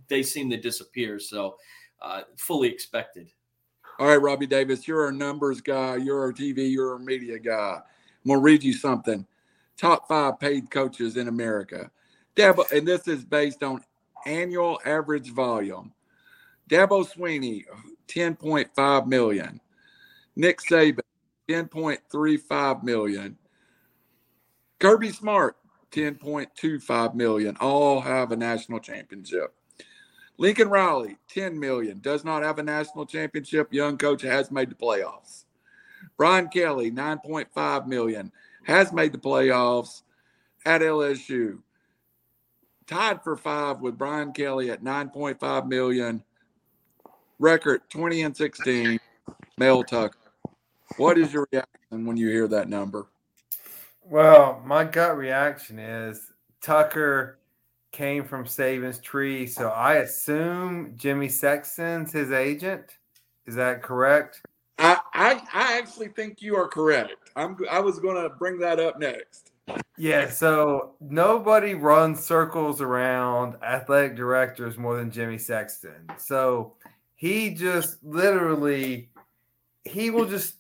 they seem to disappear so uh, fully expected. All right, Robbie Davis, you're a numbers guy, you're a TV, you're a media guy. I'm gonna read you something. Top five paid coaches in America. Dabo, and this is based on annual average volume. Dabo Swinney, 10.5 million. Nick Saban, 10.35 million. Kirby Smart, 10.25 million. All have a national championship. Lincoln Riley, 10 million, does not have a national championship. Young coach has made the playoffs. Brian Kelly, 9.5 million, has made the playoffs at LSU. Tied for five with Brian Kelly at 9.5 million. Record 20 and 16. Mel Tucker. What is your reaction when you hear that number? Well, my gut reaction is Tucker came from Saban's tree, so I assume Jimmy Sexton's his agent. Is that correct? I, I, I actually think you are correct. I'm I was going to bring that up next. Yeah, so nobody runs circles around athletic directors more than Jimmy Sexton. So he just literally he will just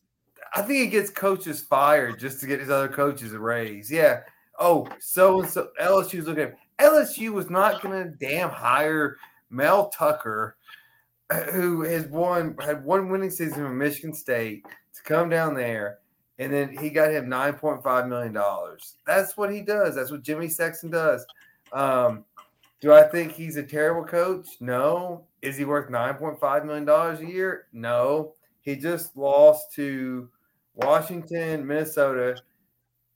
I think he gets coaches fired just to get his other coaches a raise. Yeah. Oh, so and so LSU's looking at LSU was not to damn hire Mel Tucker, who has won had one winning season in Michigan State, to come down there, and then he got him nine point five million dollars. That's what he does. That's what Jimmy Sexton does. Um, do I think he's a terrible coach? No. Is he worth nine point five million dollars a year? No. He just lost to Washington, Minnesota.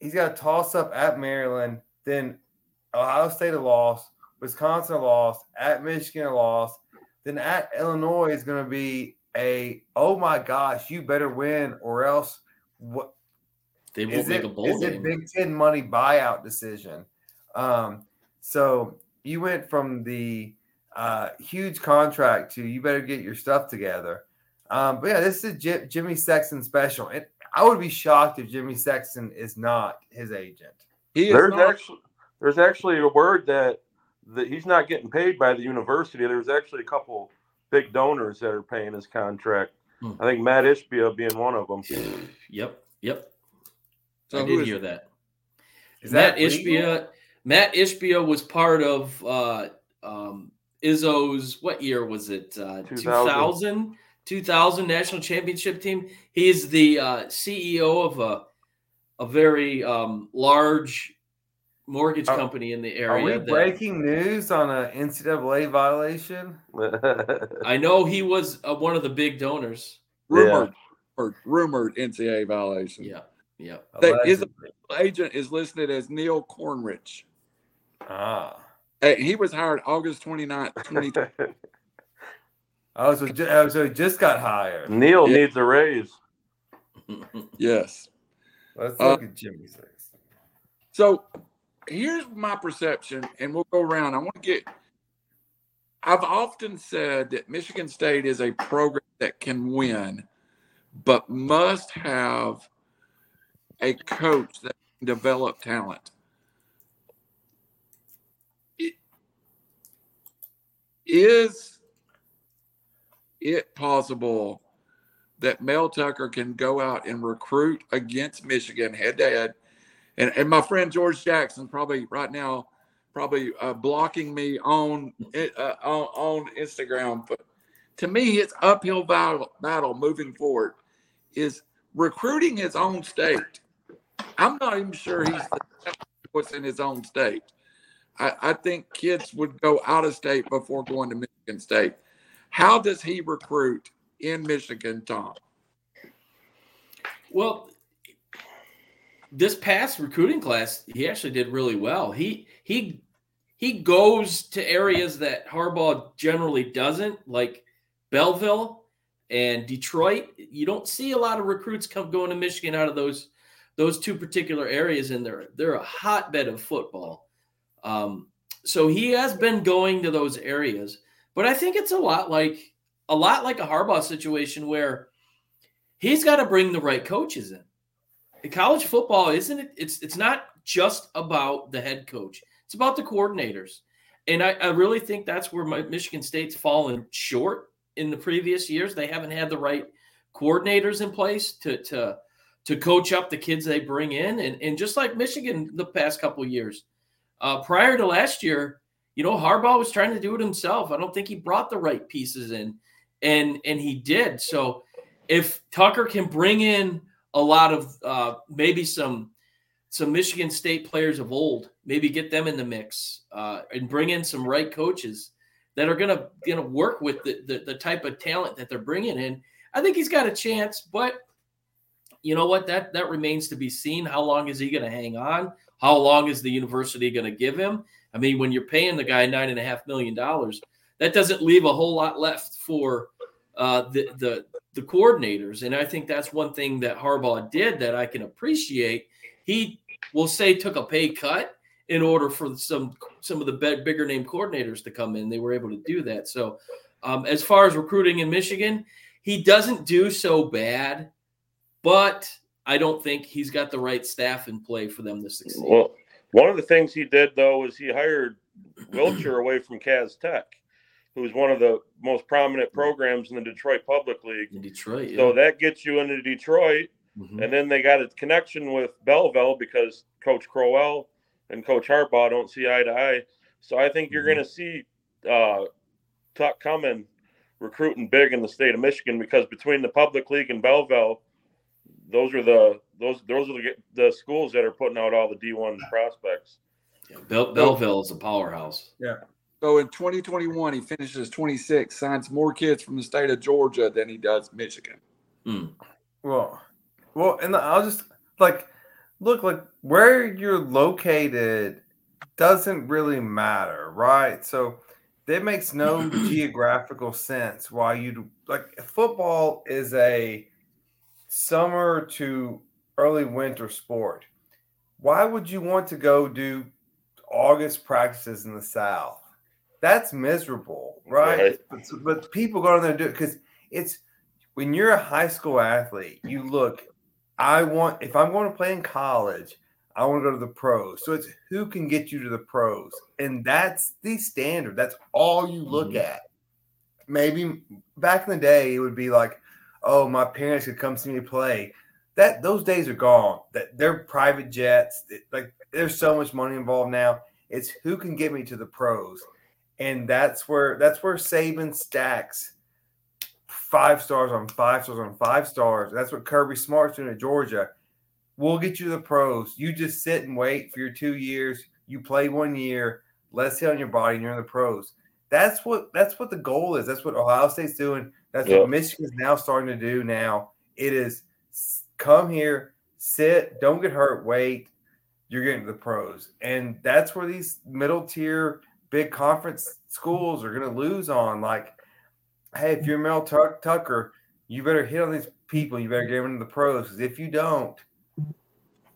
He's got a toss up at Maryland, then Ohio State a loss, Wisconsin a loss, at Michigan a loss, then at Illinois is going to be a oh my gosh, you better win or else what They won't make it, a bowl is game. it Big Ten money buyout decision? Um, so you went from the uh, huge contract to you better get your stuff together. Um, but yeah, this is J- Jimmy Sexton special. And I would be shocked if Jimmy Sexton is not his agent. He is There's not, actually there's actually a word that that he's not getting paid by the university. There's actually a couple big donors that are paying his contract. Hmm. I think Matt Ishbia being one of them. Yep, yep. So I did is hear it? that. Is Matt that? Ishbia. Matt Ishbia was part of uh, um, Izzo's. What year was it? Uh, 2000. 2000, 2000 national championship team. He's the uh, CEO of a a very um, large mortgage Are- company in the area. Are we that- breaking news on an NCAA violation? I know he was uh, one of the big donors. rumored or rumored NCAA violation. Yeah, yeah. That is- Allegedly. Agent is listed as Neil Cornrich. Ah. Hey, he was hired August 29th, 20. Oh, so, ju- oh, so he just got hired. Neil Yeah. needs a raise. yes. Let's Uh, look at Jimmy Sexton. So here's my perception, and we'll go around. I want to get. I've often said that Michigan State is a program that can win, but must have a coach that can develop talent. Is it possible that Mel Tucker can go out and recruit against Michigan head to head? and and my friend George Jackson probably right now probably uh, blocking me on uh, on, on Instagram. But to me, it's uphill battle battle moving forward is recruiting his own state. I'm not even sure he's what's in his own state. I, I think kids would go out of state before going to Michigan State. How does he recruit in Michigan, Tom? Well, this past recruiting class, he actually did really well. He he he goes to areas that Harbaugh generally doesn't, like Belleville and Detroit. You don't see a lot of recruits come going to Michigan out of those those two particular areas, and they're they're a hotbed of football. Um, so he has been going to those areas, but I think it's a lot like a lot like a Harbaugh situation where he's got to bring the right coaches in. In college football, isn't it? It's it's not just about the head coach. It's about the coordinators. And I, I really think that's where my, Michigan State's fallen short in the previous years. They haven't had the right coordinators in place to to to coach up the kids they bring in, and and just like Michigan the past couple years, uh, prior to last year, you know Harbaugh was trying to do it himself. I don't think he brought the right pieces in, and and he did. So if Tucker can bring in a lot of uh, maybe some some Michigan State players of old, maybe get them in the mix uh, and bring in some right coaches that are gonna gonna work with the, the, the type of talent that they're bringing in. I think he's got a chance, but you know what? That that remains to be seen. How long is he going to hang on? How long is the university going to give him? I mean, when you're paying the guy nine and a half million dollars, that doesn't leave a whole lot left for uh, the the the coordinators. And I think that's one thing that Harbaugh did that I can appreciate. He will say took a pay cut in order for some some of the bigger name coordinators to come in. They were able to do that. So, um, as far as recruiting in Michigan, he doesn't do so bad, but I don't think he's got the right staff in play for them to succeed. Well, one of the things he did though was he hired Wilcher away from Cass Tech, who's one of the most prominent programs in the Detroit Public League. In Detroit, yeah. So that gets you into Detroit, Mhm. and then they got a connection with Belleville because Coach Crowell and Coach Harbaugh don't see eye to eye. So I think you're Mhm. going to see uh, Tuck coming recruiting big in the state of Michigan because between the Public League and Belleville, those are the those those are the, the schools that are putting out all the D1 prospects. Yeah, Bell- Belleville is a powerhouse. Yeah. So in 2021, he finishes 26, signs more kids from the state of Georgia than he does Michigan. Hmm. Well, well, and I'll just like look like where you're located doesn't really matter, right? So that makes no geographical sense why you like football is a summer to early winter sport. Why would you want to go do August practices in the South? That's miserable, right? Right. But, but people go in there and do it because it's when you're a high school athlete, you look, I want, if I'm going to play in college, I want to go to the pros. So it's who can get you to the pros. And that's the standard. That's all you look Mhm. at. Maybe back in the day, it would be like, oh, my parents could come see me play. That those days are gone. That they're private jets. Like there's so much money involved now. It's who can get me to the pros. And that's where that's where Saban stacks five stars on five stars on five stars. That's what Kirby Smart's doing at Georgia. We'll get you the pros. You just sit and wait for your two years. You play one year, let's hit on your body, and you're in the pros. That's what that's what the goal is. That's what Ohio State's doing. That's Yeah. what Michigan's now starting to do now. It is come here, sit, don't get hurt, wait. You're getting to the pros. And that's where these middle tier big conference schools are going to lose on. Like, hey, if you're Mel Tuck- Tucker, you better hit on these people. You better get them into the pros. Because if you don't,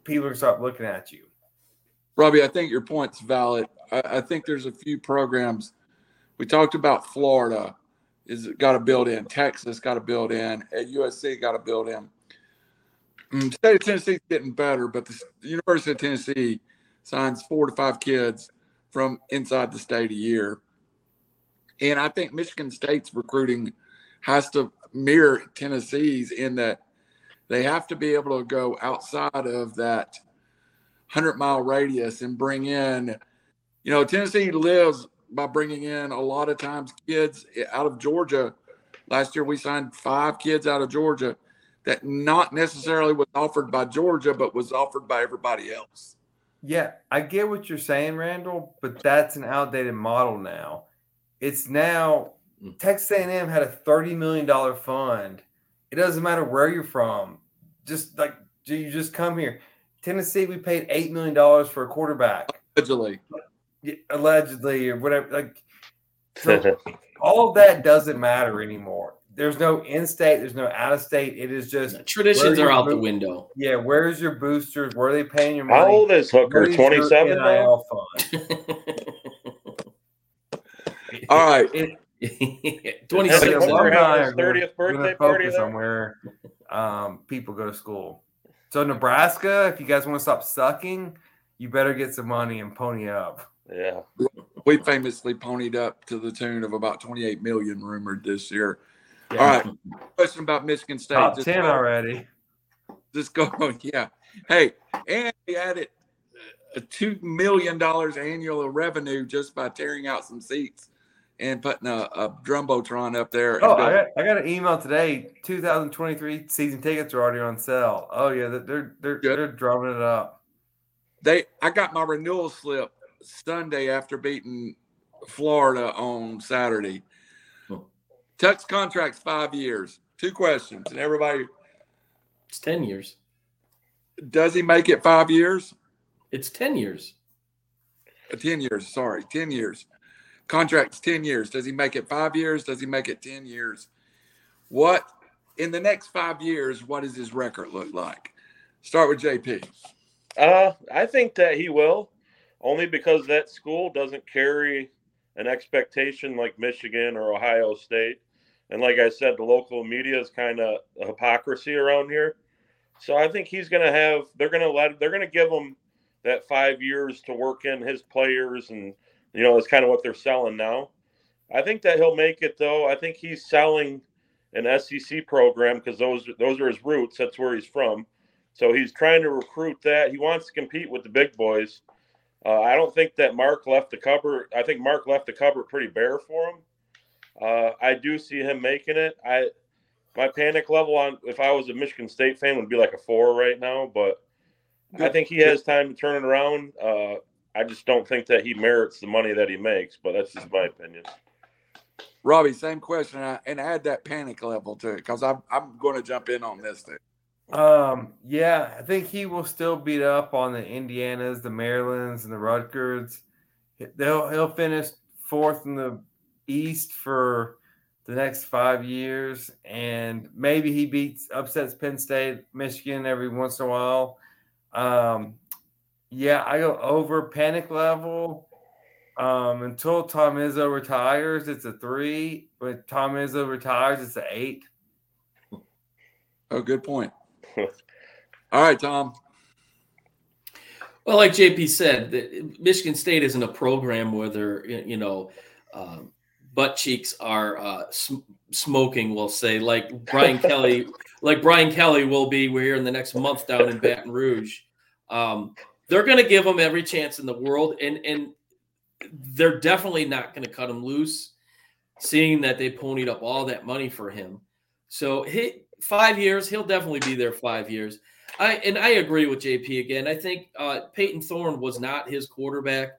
people are going to start looking at you. Robbie, I think your point's valid. I, I think there's a few programs. We talked about Florida is got to build in. Texas got to build in. At USC got to build in. Mm, State of Tennessee's getting better, but the University of Tennessee signs four to five kids from inside the state a year. And I think Michigan State's recruiting has to mirror Tennessee's in that they have to be able to go outside of that 100 mile radius and bring in, you know, Tennessee lives by bringing in a lot of times kids out of Georgia. Last year we signed five kids out of Georgia that not necessarily was offered by Georgia, but was offered by everybody else. Yeah, I get what you're saying, Randall, but that's an outdated model now. It's now Mm. Texas A&M had a thirty million dollar fund. It doesn't matter where you're from. Just like do you just come here. Tennessee, we paid eight million dollars for a quarterback, Allegedly. Yeah, allegedly or whatever. Like so all of that doesn't matter anymore. There's no in-state. There's no out-of-state. It is just Traditions are you out the window. yeah. Where's your boosters? Where are they paying your money? How old is Hooker? 27 now? All right. It- Has 26. Hooker alumni had are gonna- 30th birthday party focus on where um, people go to school. So Nebraska, if you guys want to stop sucking, you better get some money and pony up. Yeah. We famously ponied up to the tune of about 28 million rumored this year. Yeah. All right. Question about Michigan State. Top Just 10 go- already. Just go. Yeah. Hey, and he added a two million dollars annual revenue just by tearing out some seats and putting a, a jumbotron up there. Oh, building- I got, I got an email today. 2023 season tickets are already on sale. Oh yeah, they're they're they're, Good. they're drumming it up. they I got my renewal slip Sunday after beating Florida on Saturday. Oh. Tuck's contract's five years. Two questions, and everybody It's 10 years. does he make it five years? It's 10 years. Uh, Ten years, sorry, ten years. Contract's ten years. Does he make it five years? Does he make it ten years? What in the next five years? What does his record look like? Start with JP. Uh, I think that he will, only because that school doesn't carry an expectation like Michigan or Ohio State, and like I said, the local media is kind of hypocrisy around here. So I think he's going to have. They're going to let. They're going to give him that five years to work in his players, and you know it's kind of what they're selling now. I think that he'll make it though. I think he's selling an SEC program because those those are his roots. That's where he's from. So he's trying to recruit that. He wants to compete with the big boys. Uh, I don't think that Mark left the cupboard. I think Mark left the cupboard pretty bare for him. Uh, I do see him making it. I my panic level on if I was a Michigan State fan would be like a four right now, but I think he has time to turn it around. Uh, I just don't think that he merits the money that he makes, but that's just my opinion. Robbie, same question, uh, and add that panic level to it because I'm I'm going to jump in on this thing. Um, yeah, I think he will still beat up on the Indianas, the Marylands, and the Rutgers. They'll he'll finish fourth in the East for the next five years, and maybe he beats upsets Penn State, Michigan every once in a while. Um, yeah, I go over panic level. Um, until Tom Izzo retires, it's a three. But Tom Izzo retires, it's an eight. Oh, good point. All right, Tom. Well, like JP said, the, Michigan State isn't a program where they're, you know, um, butt cheeks are uh, sm- smoking. We'll say like Brian Kelly, like Brian Kelly will be. We're here in the next month down in Baton Rouge. Um, they're going to give him every chance in the world, and and they're definitely not going to cut him loose, seeing that they ponied up all that money for him. So he, five years, he'll definitely be there five years. I and I agree with JP again. I think uh, Payton Thorne was not his quarterback.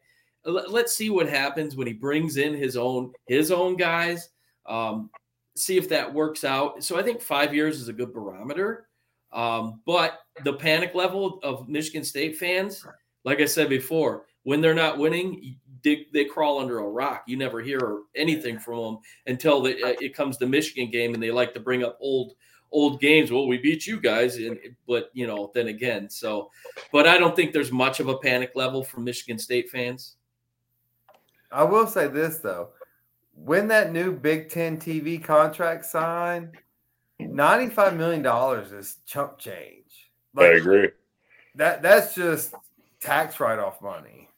Let, us see what happens when he brings in his own his own guys. Um, see if that works out. So I think five years is a good barometer. Um, but the panic level of Michigan State fans, like I said before, when they're not winning, they, they crawl under a rock. You never hear anything from them until uh, it comes to Michigan game, and they like to bring up old old games. Well, we beat you guys, and but you know, then again, so. But I don't think there's much of a panic level from Michigan State fans. I will say this though, when that new Big Ten TV contract signed, ninety-five million dollars is chump change. I agree. That that's just tax write-off money.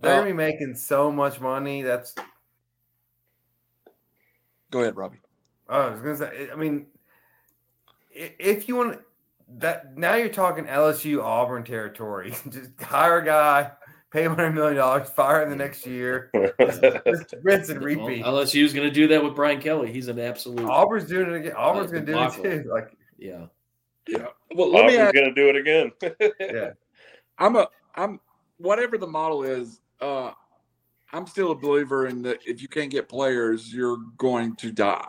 They're Well- gonna be making so much money. That's Go ahead, Robbie. Oh, I was gonna say. I mean, if you want that, now you're talking LSU Auburn territory. Just hire a guy, pay him hundred million dollars, fire him the next year, just, just rinse and Well, repeat. LSU's going to do that with Brian Kelly. He's an absolute. Auburn's doing it again. Auburn's gonna do it too. Like, Yeah. Yeah. Well, let me Auburn's ask, going to do it again. yeah, I'm a I'm whatever the model is. Uh, I'm still a believer in that if you can't get players, you're going to die.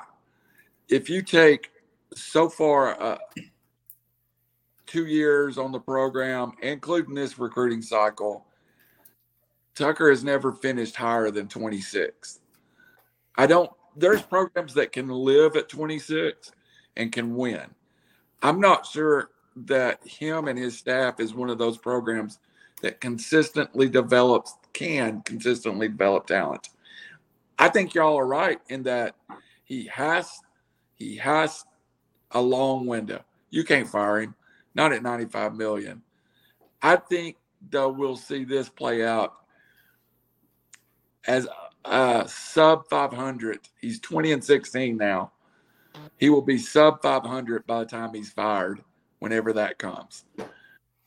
If you take so far uh, two years on the program, including this recruiting cycle, Tucker has never finished higher than 26. I don't. There's programs that can live at 26 and can win. I'm not sure that him and his staff is one of those programs that consistently develops can consistently develop talent. I think y'all are right in that he has he has a long window. You can't fire him, not at 95 million. I think though we'll see this play out as uh, sub 500. He's 20 and 16 now. He will be sub 500 by the time he's fired, whenever that comes.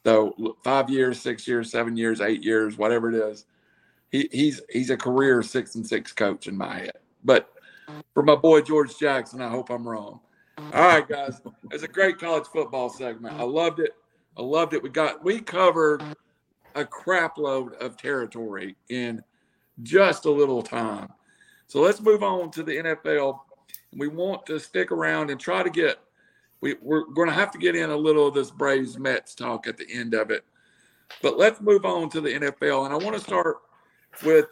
So five years, six years, seven years, eight years, whatever it is. He, he's he's a career six and six coach in my head. But for my boy George Jackson, I hope I'm wrong. All right, guys. It's a great college football segment. I loved it. I loved it. We got we covered a crap load of territory in just a little time. So let's move on to the NFL. We want to stick around and try to get we, we're going to have to get in a little of this Braves Mets talk at the end of it. But let's move on to the NFL. And I want to start with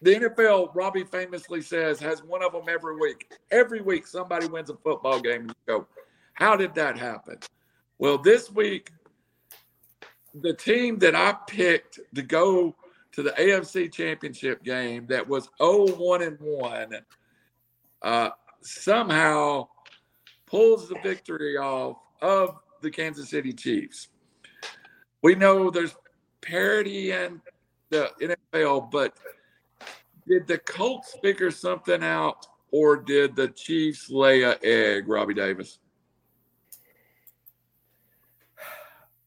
the NFL. Robbie famously says has one of them every week. Every week, somebody wins a football game. And you go, how did that happen? Well, this week, the team that I picked to go to the AFC Championship game that was 0 1 and 1 uh, somehow pulls the victory off of the Kansas City Chiefs. We know there's parity in the NFL, but did the Colts figure something out or did the Chiefs lay a egg, Robbie Davis?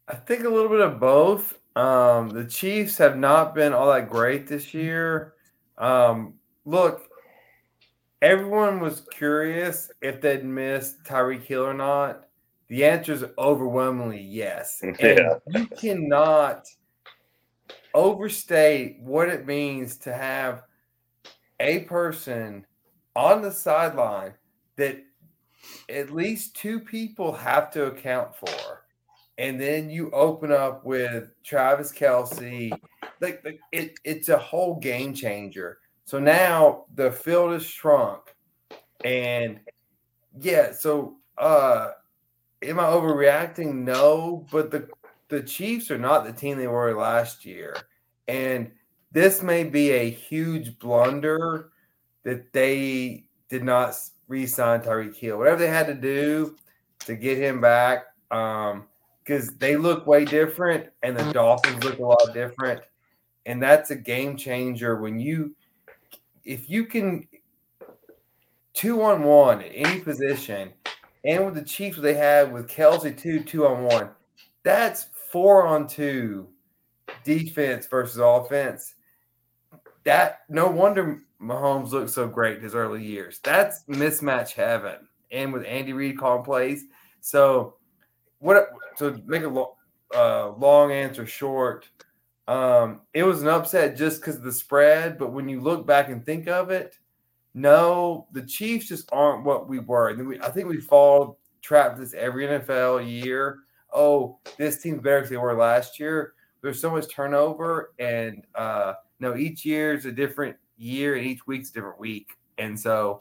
I think a little bit of both. Um, the Chiefs have not been all that great this year. Um, look, everyone was curious if they'd missed Tyreek Hill or not. The answer is overwhelmingly yes. And Yeah. you cannot overstate what it means to have a person on the sideline that at least two people have to account for. And then you open up with Travis Kelce. Like, like it, it's a whole game changer. So now the field is shrunk. And yeah, so uh am I overreacting? No, but the the Chiefs are not the team they were last year. And this may be a huge blunder that they did not re-sign Tyreek Hill. Whatever they had to do to get him back, um, because they look way different and the Dolphins look a lot different. And that's a game changer when you if you can two on one at any position, and with the Chiefs they had with Kelce two two on one, that's four on two defense versus offense. That no wonder Mahomes looked so great in his early years. That's mismatch heaven, and with Andy Reid calling plays. So what? To make a lo- uh, long answer short. Um, it was an upset just because of the spread, but when you look back and think of it, no, the Chiefs just aren't what we were. And we, I think we fall trapped this every NFL year. Oh, this team's better than they were last year. There's so much turnover, and uh, no, each year is a different year, and each week's a different week. And so,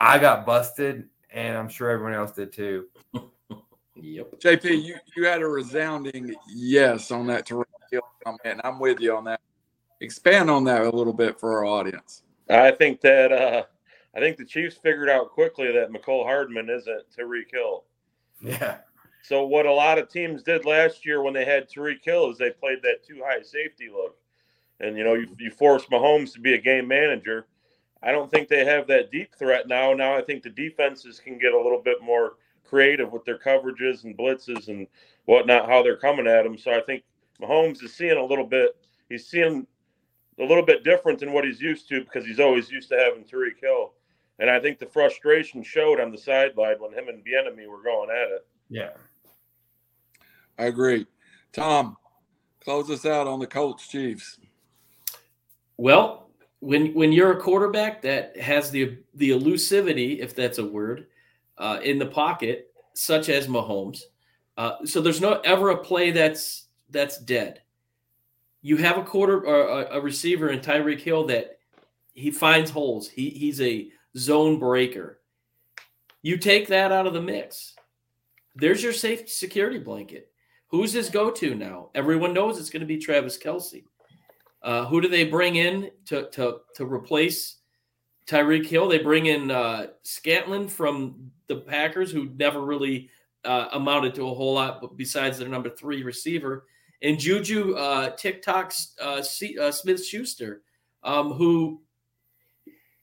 I got busted, and I'm sure everyone else did too. Yep. JP, you, you had a resounding yes on that Tyreek Hill comment, and I'm with you on that. Expand on that a little bit for our audience. I think that uh, I think the Chiefs figured out quickly that Mecole Hardman isn't Tyreek Hill. Yeah, So what a lot of teams did last year when they had Tyreek Hill is they played that too high safety look, and you know you, you force Mahomes to be a game manager. I don't think they have that deep threat now. Now I think the defenses can get a little bit more creative with their coverages and blitzes and whatnot, how they're coming at him. So I think Mahomes is seeing a little bit. He's seeing a little bit different than what he's used to because he's always used to having Tyreek Hill. And I think the frustration showed on the sideline when him and Bieniemy were going at it. yeah. I agree. Tom, close us out on the Colts Chiefs. Well, when when you're a quarterback that has the the elusivity, if that's a word, uh, in the pocket, such as Mahomes, uh, so there's no ever a play that's that's dead. You have a quarter or a, a receiver in Tyreek Hill that he finds holes. He he's a zone breaker. You take that out of the mix. There's your safe security blanket. Who's his go-to now? Everyone knows it's going to be Travis Kelce. Uh, who do they bring in to to to replace Tyreek Hill? They bring in uh, Scantling from the Packers, who never really uh, amounted to a whole lot, besides their number three receiver, and Juju uh, TikTok uh, uh, Smith Schuster, um, who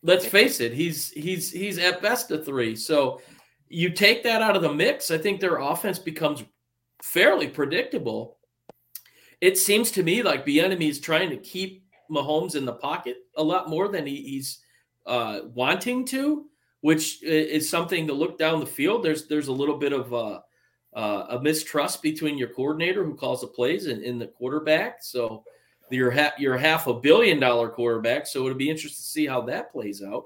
let's face it, he's he's he's at best a three. So you take that out of the mix, I think their offense becomes fairly predictable. It seems to me like Bieniemy is trying to keep Mahomes in the pocket a lot more than he, he's uh, wanting to, which is something to look down the field. There's there's a little bit of uh, uh, a mistrust between your coordinator who calls the plays and, and the quarterback. So you're ha- you're half a billion dollar quarterback. So it'll be interesting to see how that plays out.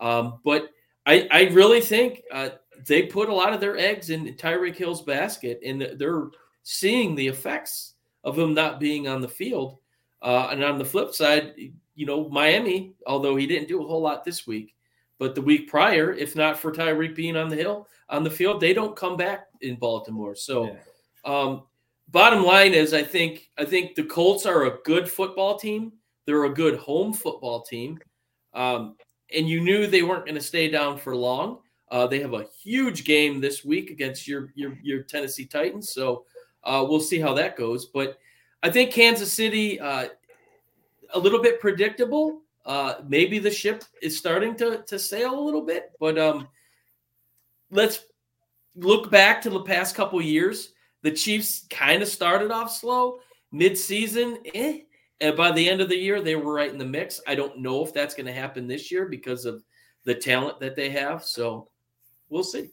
Um, but I I really think uh, they put a lot of their eggs in Tyreek Hill's basket, and they're seeing the effects of him not being on the field. Uh, and on the flip side, you know, Miami, although he didn't do a whole lot this week, but the week prior, if not for Tyreek being on the hill on the field, they don't come back in Baltimore. So, yeah. um, bottom line is, I think I think the Colts are a good football team. They're a good home football team, um, and you knew they weren't going to stay down for long. Uh, they have a huge game this week against your your, your Tennessee Titans, so uh, we'll see how that goes. But I think Kansas City uh, a little bit predictable. Uh, maybe the ship is starting to to sail a little bit, but um, let's look back to the past couple years. The Chiefs kind of started off slow, mid-season, eh, and by the end of the year, they were right in the mix. I don't know if that's going to happen this year because of the talent that they have. So we'll see.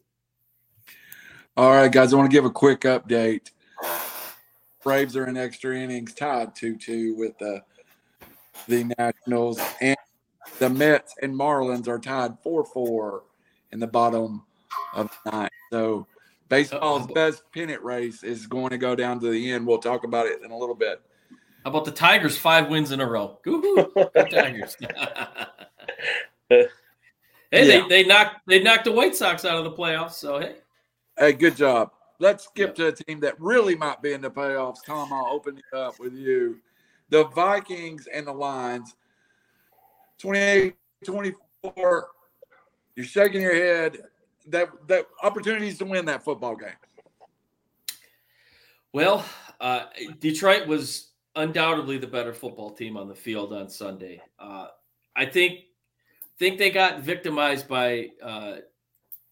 All right, guys, I want to give a quick update. Braves are in extra innings, tied 2 2 with the, the Nationals. And the Mets and Marlins are tied 4 4 in the bottom of the ninth. So baseball's best pennant race is going to go down to the end. We'll talk about it in a little bit. How about the Tigers? Five wins in a row. Tigers. Hey, yeah. they, they knocked they knocked the White Sox out of the playoffs. So hey, hey, good job. Let's skip to a team that really might be in the playoffs. Tom, I'll open it up with you. The Vikings and the Lions, 28 24. You're shaking your head. That that opportunities to win that football game. Well, uh, Detroit was undoubtedly the better football team on the field on Sunday. Uh, I think think they got victimized by uh,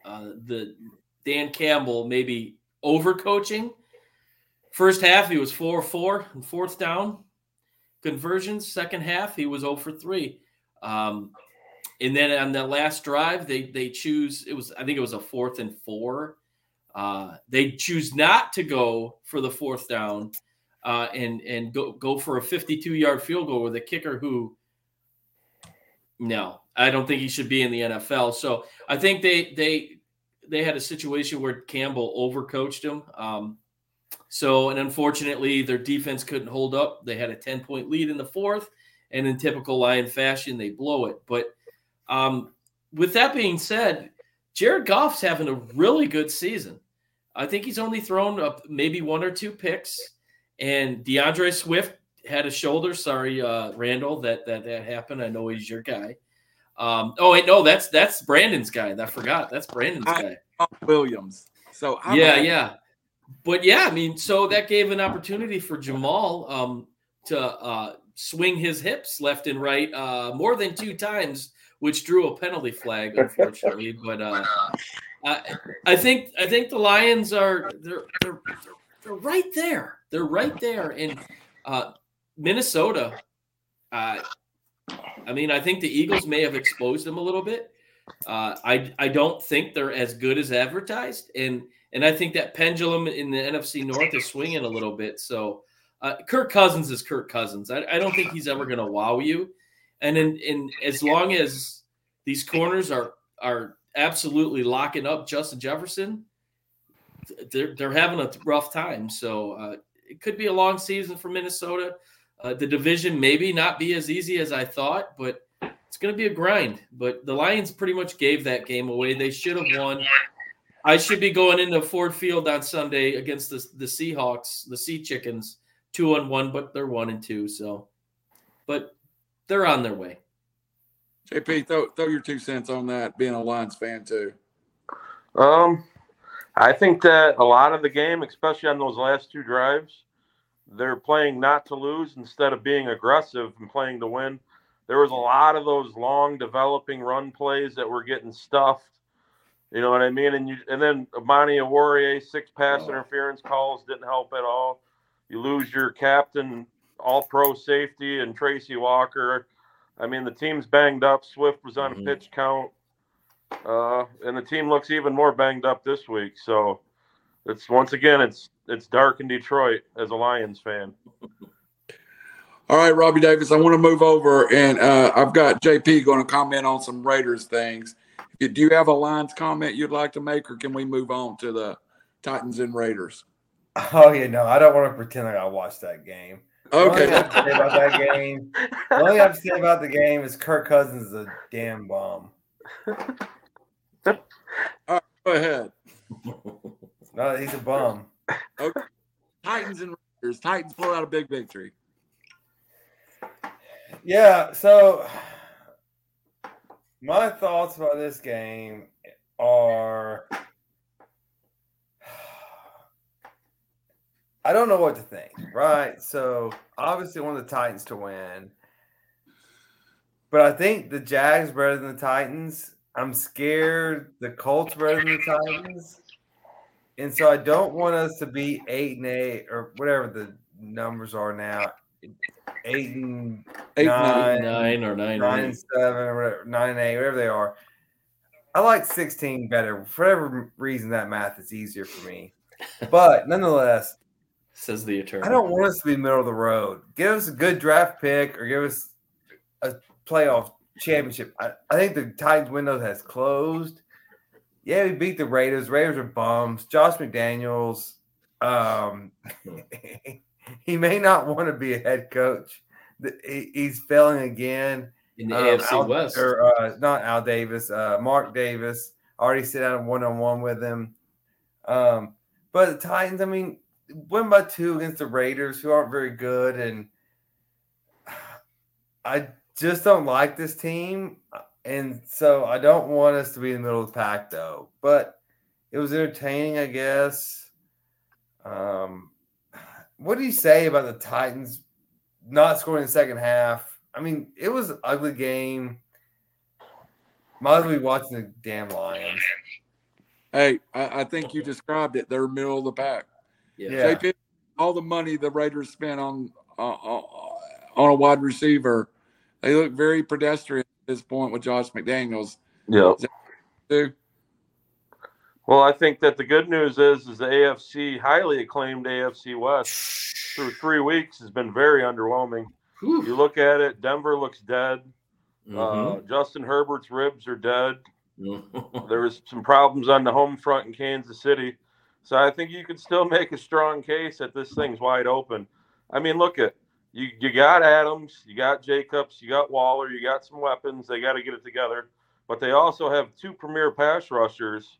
uh, the Dan Campbell maybe overcoaching. First half, he was 4 4 and fourth down conversions. Second half, he was 0 for 3. Um, and then on the last drive, they they choose it was I think it was a fourth and four. Uh, they choose not to go for the fourth down uh, and and go go for a 52 yard field goal with a kicker who no I don't think he should be in the NFL. So I think they they they had a situation where Campbell overcoached him. Um, so and unfortunately, their defense couldn't hold up. They had a ten point lead in the fourth, and in typical Lion fashion, they blow it. But um, with that being said, Jared Goff's having a really good season. I think he's only thrown up maybe one or two picks, and DeAndre Swift had a shoulder. Sorry, uh, Randall, that that that happened. I know he's your guy. Um, oh wait, no, that's that's Brandon's guy. I forgot. That's Brandon's guy. Williams. So I'm yeah, yeah, but yeah, I mean, so that gave an opportunity for Jamal um, to uh, swing his hips left and right uh, more than two times, which drew a penalty flag, unfortunately. but uh, I, I think I think the Lions are they're, they're they're right there. They're right there, and uh, Minnesota. Uh, I mean, I think the Eagles may have exposed them a little bit. Uh, I I don't think they're as good as advertised, and and I think that pendulum in the NFC North is swinging a little bit. So, uh, Kirk Cousins is Kirk Cousins. I, I don't think he's ever going to wow you, and in, in as long as these corners are are absolutely locking up Justin Jefferson, they're they're having a rough time. So uh, it could be a long season for Minnesota. Uh, the division maybe not be as easy as I thought, but it's going to be a grind. But the Lions pretty much gave that game away. They should have won. I should be going into Ford Field on Sunday against the the Seahawks, the Sea Chickens, two on one, but they're one and two. So, but they're on their way. JP, throw throw your two cents on that. Being a Lions fan too. Um, I think that a lot of the game, especially on those last two drives, they're playing not to lose instead of being aggressive and playing to win. there was a lot of those long developing run plays that were getting stuffed. You know what I mean? And you and then Amani Oruwariye six pass interference calls didn't help at all. You lose your captain, all pro safety, and Tracy Walker. I mean, the team's banged up. Swift was on Mhm. a pitch count, uh, and the team looks even more banged up this week. So it's once again, it's it's dark in Detroit as a Lions fan. All right, Robbie Davis, I want to move over, and uh, I've got JP going to comment on some Raiders things. Do you have a Lions comment you'd like to make, or can we move on to the Titans and Raiders? Oh yeah, no, I don't want to pretend like I watched that game. The only thing I have to say Okay. about that game. The only thing I have to say about the game is Kirk Cousins is a damn bum. Go ahead. No, he's a bum. Titans and Raiders. Titans pull out a big victory. Yeah, so my thoughts about this game are I don't know what to think, right? So obviously want the Titans to win. But I think the Jags better than the Titans. I'm scared the Colts better than the Titans. And so I don't want us to be eight and eight or whatever the numbers are now. Eight and Eight Nine. nine or nine. nine and seven or whatever, nine and eight, whatever they are. I like 16 better. For whatever reason, that math is easier for me. But nonetheless, Says the attorney. I don't want us to be middle of the road. Give us a good draft pick or give us a playoff championship. I, I think the Titans window has closed. Yeah, we beat the Raiders. Raiders are bums. Josh McDaniels, um, he may not want to be a head coach. He's failing again. in the Um, AFC Al- West. or uh, not Al Davis, uh, Mark Davis. Already sit down one on one with him. Um, but the Titans, I mean, win by two against the Raiders, who aren't very good, and I just don't like this team, and so I don't want us to be in the middle of the pack, though. But it was entertaining, I guess. Um, what do you say about the Titans not scoring in the second half? I mean, it was an ugly game. Might as well be watching the damn Lions. Hey, I, I think you described it. They're middle of the pack. yeah. Yeah. JP, all the money the Raiders spent on uh, uh, on a wide receiver, they look very pedestrian at this point with Josh McDaniels. Yeah. Well, I think that the good news is is the AFC highly acclaimed AFC West through three weeks has been very underwhelming. Whew. You look at it, Denver looks dead. Mhm. Uh, Justin Herbert's ribs are dead. Mhm. There was some problems on the home front in Kansas City. So I think you can still make a strong case that this thing's wide open. I mean, look at you you got Adams, you got Jacobs, you got Waller, you got some weapons. They got to get it together. But they also have two premier pass rushers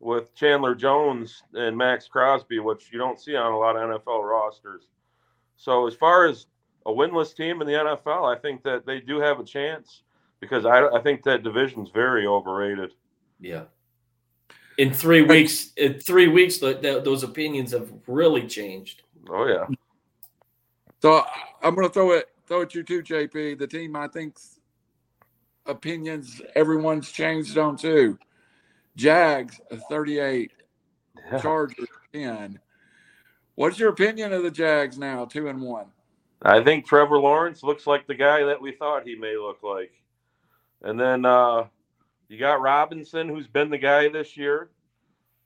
with Chandler Jones and Maxx Crosby, which you don't see on a lot of NFL rosters. So as far as a winless team in the NFL, I think that they do have a chance because I, I think that division's very overrated. Yeah. In three weeks, in three weeks, th- th- those opinions have really changed. Oh yeah. So I'm going to throw it throw it to you too, JP. The team I think's opinions everyone's changed on too. Jags 38, Yeah. Chargers 10. What's your opinion of the Jags now, two and one? I think Trevor Lawrence looks like the guy that we thought he may look like. And then uh, you got Robinson, who's been the guy this year.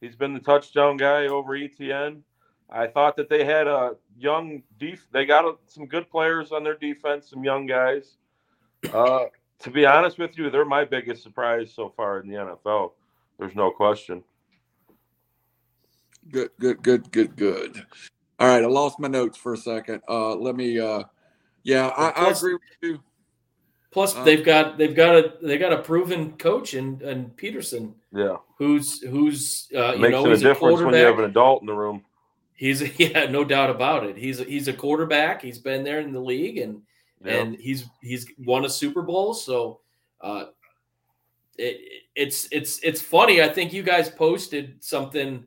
He's been the touchdown guy over ETN. I thought that they had a young def. They got a, some good players on their defense, some young guys. Uh, to be honest with you, they're my biggest surprise so far in the NFL. There's no question. Good, good, good, good, good. All right, I lost my notes for a second. Uh, let me. Uh, yeah, I, I agree with you. Plus, Uh, they've got they've got a they got a proven coach in and Pederson, Yeah, who's who's uh, you makes know it a he's a difference when you have an adult in the room. He's a, yeah, no doubt about it. He's a, he's a quarterback. He's been there in the league and Yeah. and he's he's won a Super Bowl. So uh, it, it's it's it's funny. I think you guys posted something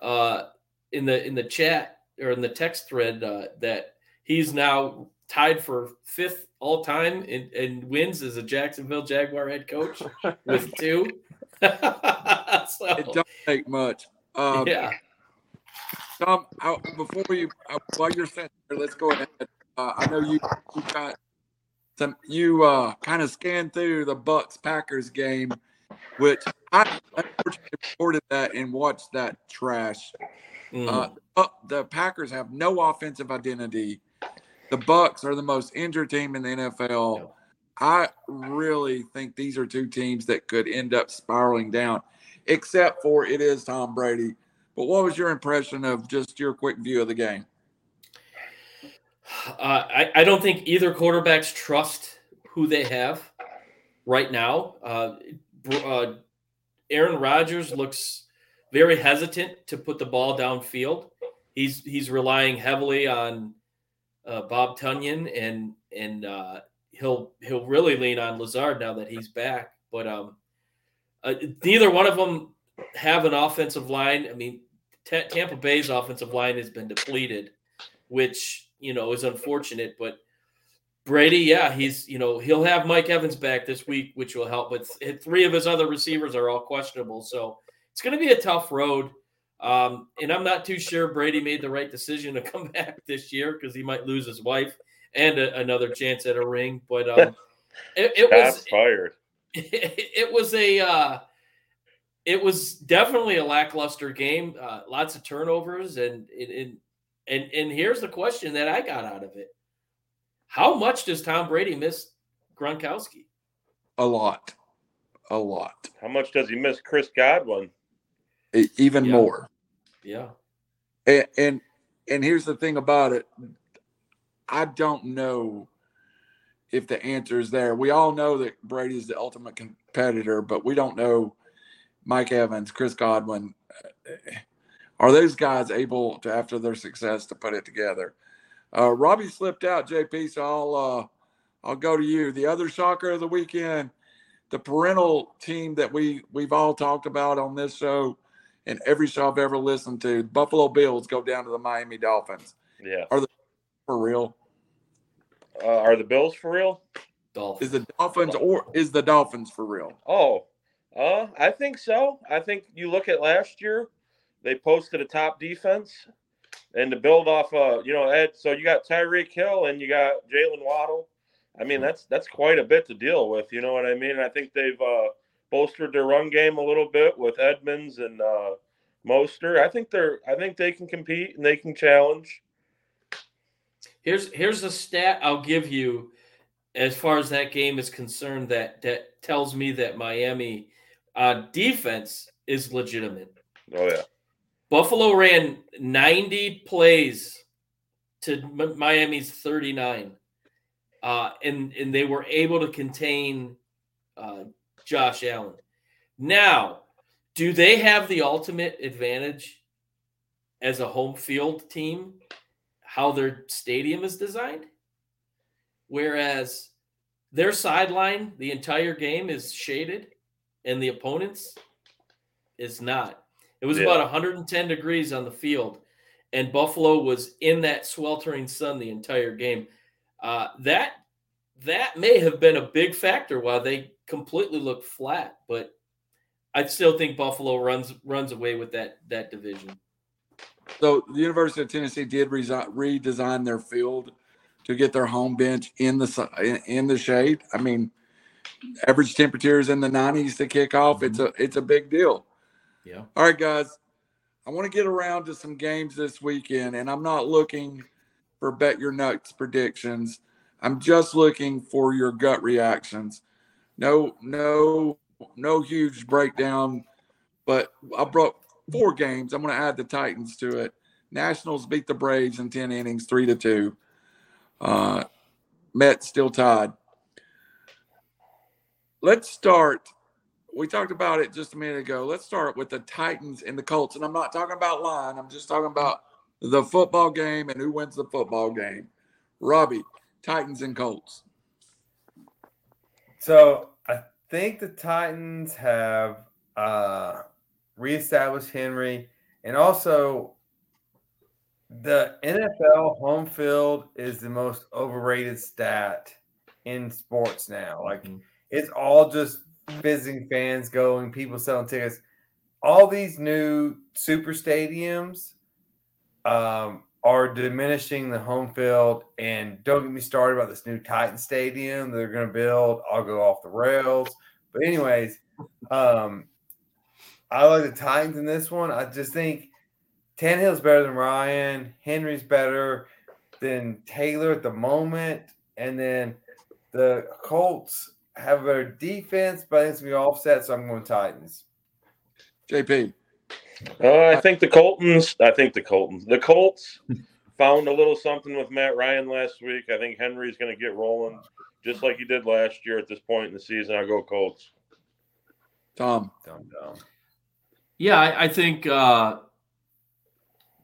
uh, in the in the chat or in the text thread uh, that he's now tied for fifth all time in, in wins as a Jacksonville Jaguar head coach with two. so, It don't take much. Um, yeah. Tom, I, before you, uh, while you're sitting there, let's go ahead. Uh, I know you, you got some. You uh, kind of scanned through the Bucks Packers game, which I unfortunately reported that and watched that trash. Mm. Uh, uh, the Packers have no offensive identity. The Bucks are the most injured team in the NFL. I really think these are two teams that could end up spiraling down, except for it is Tom Brady. But what was your impression of just your quick view of the game? Uh, I, I don't think either quarterbacks trust who they have right now. Uh, uh, Aaron Rodgers looks very hesitant to put the ball downfield. He's he's relying heavily on uh, Bob Tonyan and and uh, he'll he'll really lean on Lazard now that he's back. But um, uh, neither one of them have an offensive line. I mean, Ta Tampa Bay's offensive line has been depleted, which you know is unfortunate. But Brady, yeah, he's you know he'll have Mike Evans back this week, which will help. But th- three of his other receivers are all questionable, so it's going to be a tough road. Um, and I'm not too sure Brady made the right decision to come back this year because he might lose his wife and a, another chance at a ring. But um, it, it was fired. it, was a uh, it was definitely a lackluster game. Uh, lots of turnovers, and and and and here's the question that I got out of it: How much does Tom Brady miss Gronkowski? A lot, a lot, How much does he miss Chris Godwin? Even Yeah. more. Yeah, And, and and here's the thing about it. I don't know if the answer is there. We all know that Brady's the ultimate competitor, but we don't know Mike Evans, Chris Godwin. Are those guys able to, after their success, to put it together? Uh, Robbie slipped out, JP. So I'll uh, I'll go to you. The other shocker of the weekend, the parental team that we we've all talked about on this show and every show I've ever listened to, Buffalo Bills go down to the Miami Dolphins. Yeah. Are the for real. Uh, are the Bills for real? Dolphins. Is the Dolphins or is the Dolphins for real? Oh, uh, I think so. I think you look at last year, they posted a top defense, and to build off, uh, you know, Ed. So you got Tyreek Hill and you got Jaylen Waddle. I mean, that's that's quite a bit to deal with. You know what I mean? I think they've uh, bolstered their run game a little bit with Edmonds and uh, Mostert. I think they're. I think they can compete and they can challenge. Here's here's a stat I'll give you as far as that game is concerned that that tells me that Miami uh, defense is legitimate. Oh yeah. Buffalo ran 90 plays to M- Miami's 39. Uh, and, and they were able to contain uh, Josh Allen. Now, do they have the ultimate advantage as a home field team? How their stadium is designed? Whereas their sideline, the entire game is shaded, and the opponent's is not. It was Yeah. about 110 degrees on the field, and Buffalo was in that sweltering sun the entire game. Uh, that that may have been a big factor why they completely looked flat, but I still think Buffalo runs runs away with that that division. So the University of Tennessee did resi- redesign their field to get their home bench in the in, in the shade. I mean, average temperatures in the 90s to kick off. It's a it's a big deal. Yeah. All right, guys. I want to get around to some games this weekend, and I'm not looking for bet your nuts predictions. I'm just looking for your gut reactions. No, no, no huge breakdown, but I brought four games. I'm going to add the Titans to it. Nationals beat the Braves in 10 innings, three to two. Uh, Mets still tied. Let's start. We talked about it just a minute ago. Let's start with the Titans and the Colts. And I'm not talking about line, I'm just talking about the football game and who wins the football game. Robbie, Titans and Colts. So I think the Titans have uh, reestablished Henry, and also The NFL home field is the most overrated stat in sports now. Like Mhm. It's all just visiting fans going, people selling tickets. All these new super stadiums um, are diminishing the home field. And don't get me started about this new Titan Stadium they're going to build. I'll go off the rails. But anyways, um, I like the Titans in this one. I just think Tannehill's better than Ryan. Henry's better than Taylor at the moment. And then the Colts have a better defense, but I think it's going to be offset, so I'm going Titans. JP. Uh, I think the Coltons. I think the Coltons. The Colts found a little something with Matt Ryan last week. I think Henry's going to get rolling, just like he did last year at this point in the season. I'll go Colts. Tom. Tom, dumb. Yeah, I, I think uh,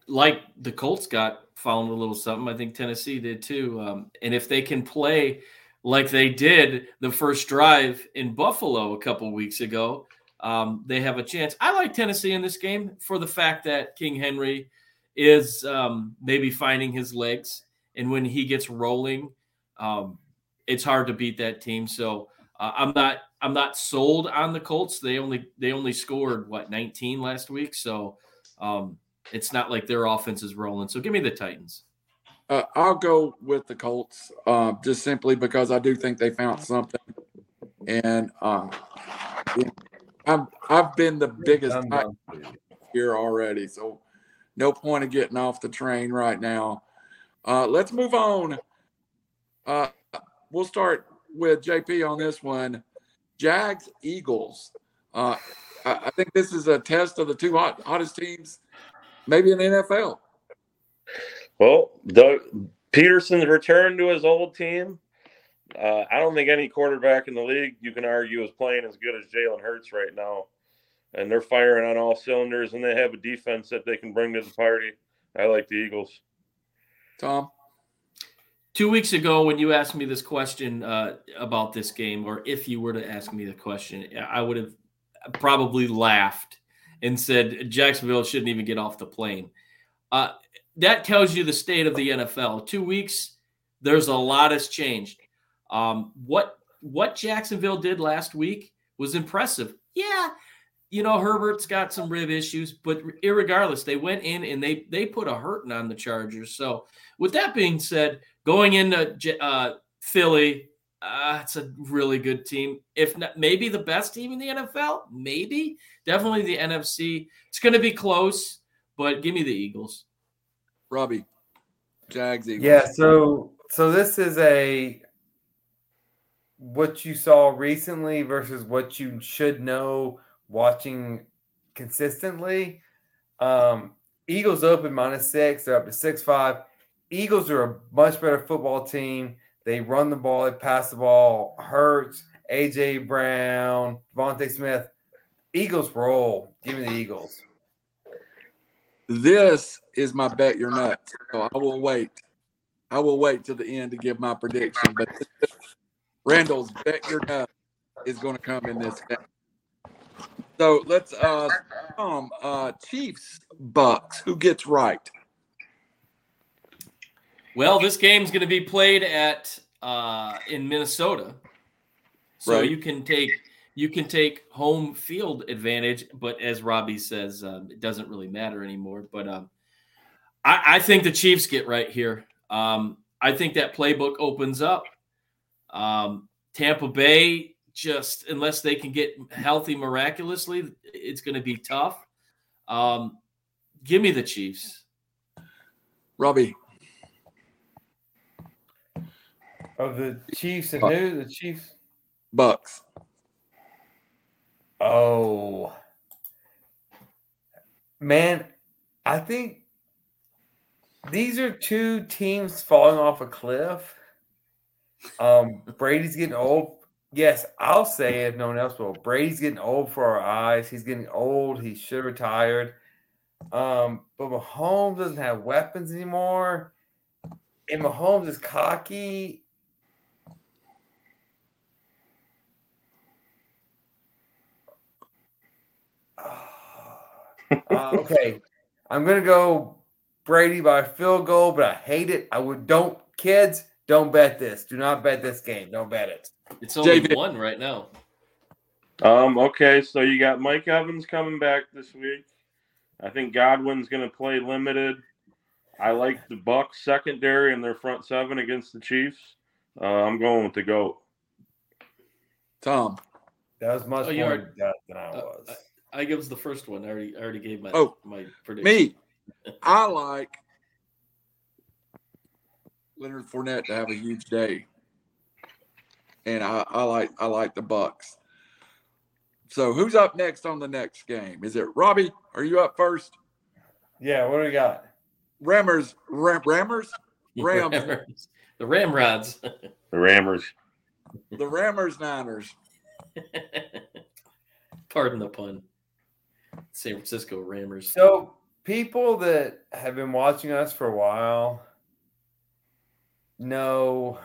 like the Colts got found a little something. I think Tennessee did too. Um, and if they can play like they did the first drive in Buffalo a couple weeks ago, um, they have a chance. I like Tennessee in this game for the fact that King Henry is um, maybe finding his legs, and when he gets rolling, um, it's hard to beat that team. So uh, I'm not I'm not sold on the Colts. They only they only scored what 19 last week, so um, it's not like their offense is rolling. So give me the Titans. Uh, I'll go with the Colts uh, just simply because I do think they found something. And um, I've, I've been the biggest Dumb, Titan dumb. here already. So no point of getting off the train right now. Uh, let's move on. Uh, we'll start with JP on this one. Jags Eagles. Uh, I, I think this is a test of the two hot, hottest teams, maybe in the NFL. Well, Doug Pederson's returned to his old team. Uh, I don't think any quarterback in the league you can argue is playing as good as Jalen Hurts right now. And they're firing on all cylinders, and they have a defense that they can bring to the party. I like the Eagles. Tom. Two weeks ago, when you asked me this question uh, about this game, or if you were to ask me the question, I would have probably laughed and said Jacksonville shouldn't even get off the plane. Uh, that tells you the state of the NFL. Two weeks, there's a lot has changed. Um, what what Jacksonville did last week was impressive. Yeah, you know Herbert's got some rib issues, but irregardless, they went in and they they put a hurting on the Chargers. So, with that being said, going into uh, Philly, uh, it's a really good team. If not, maybe the best team in the NFL. Maybe, definitely the NFC. It's going to be close, but give me the Eagles. Robbie. Jags Eagles. Yeah, so so this is a what you saw recently versus what you should know watching consistently. Um, Eagles open minus six, they're up to six five. Eagles are a much better football team. They run the ball, they pass the ball. Hurts, AJ Brown, DeVonta Smith. Eagles roll. Give me the Eagles. This is my bet you're nuts. So I will wait. I will wait till the end to give my prediction. But Randall's bet you're nuts is going to come in this game. So let's uh um uh Chiefs Bucks. Who gets right? Well, this game's going to be played at uh, in Minnesota, so Right. you can take you can take home field advantage. But as Robbie says, um, it doesn't really matter anymore. But um, I, I think the Chiefs get right here. Um, I think that playbook opens up. Um, Tampa Bay just unless they can get healthy miraculously, it's going to be tough. Um, give me the Chiefs. Robbie. Of the Chiefs and who? The Chiefs. Bucks. Oh, man, I think these are two teams falling off a cliff. Um, Brady's getting old. Yes, I'll say if no one else will. Brady's getting old for our eyes. He's getting old. He should have retired. Um, but Mahomes doesn't have weapons anymore. And Mahomes is cocky. Uh, okay, I'm gonna go Brady by a field goal, but I hate it. I would don't kids don't bet this. Do not bet this game. Don't bet it. It's only JP. one right now. Um, okay, so you got Mike Evans coming back this week. I think Godwin's going to play limited. I like the Bucks secondary and their front seven against the Chiefs. Uh, I'm going with the goat. Tom. That was much Oh, more are- than I Uh, was. I give the first one. I already, I already gave my Oh, my prediction. Me, I like Leonard Fournette to have a huge day, and I, I like I like the Bucks. So who's up next on the next game? Is it Robbie? Are you up first? yeah, what do we got? Rammers, Ram, Rammers, Rams. Rammers. the Ramrods. The Rammers. the Rammers Niners. Pardon the pun. San Francisco Rammers. So, people that have been watching us for a while know